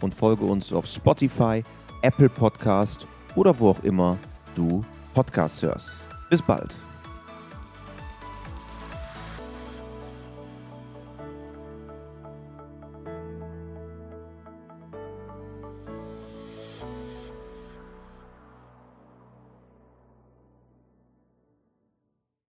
und folge uns auf Spotify, Apple Podcast oder wo auch immer du Podcasts hörst. Bis bald.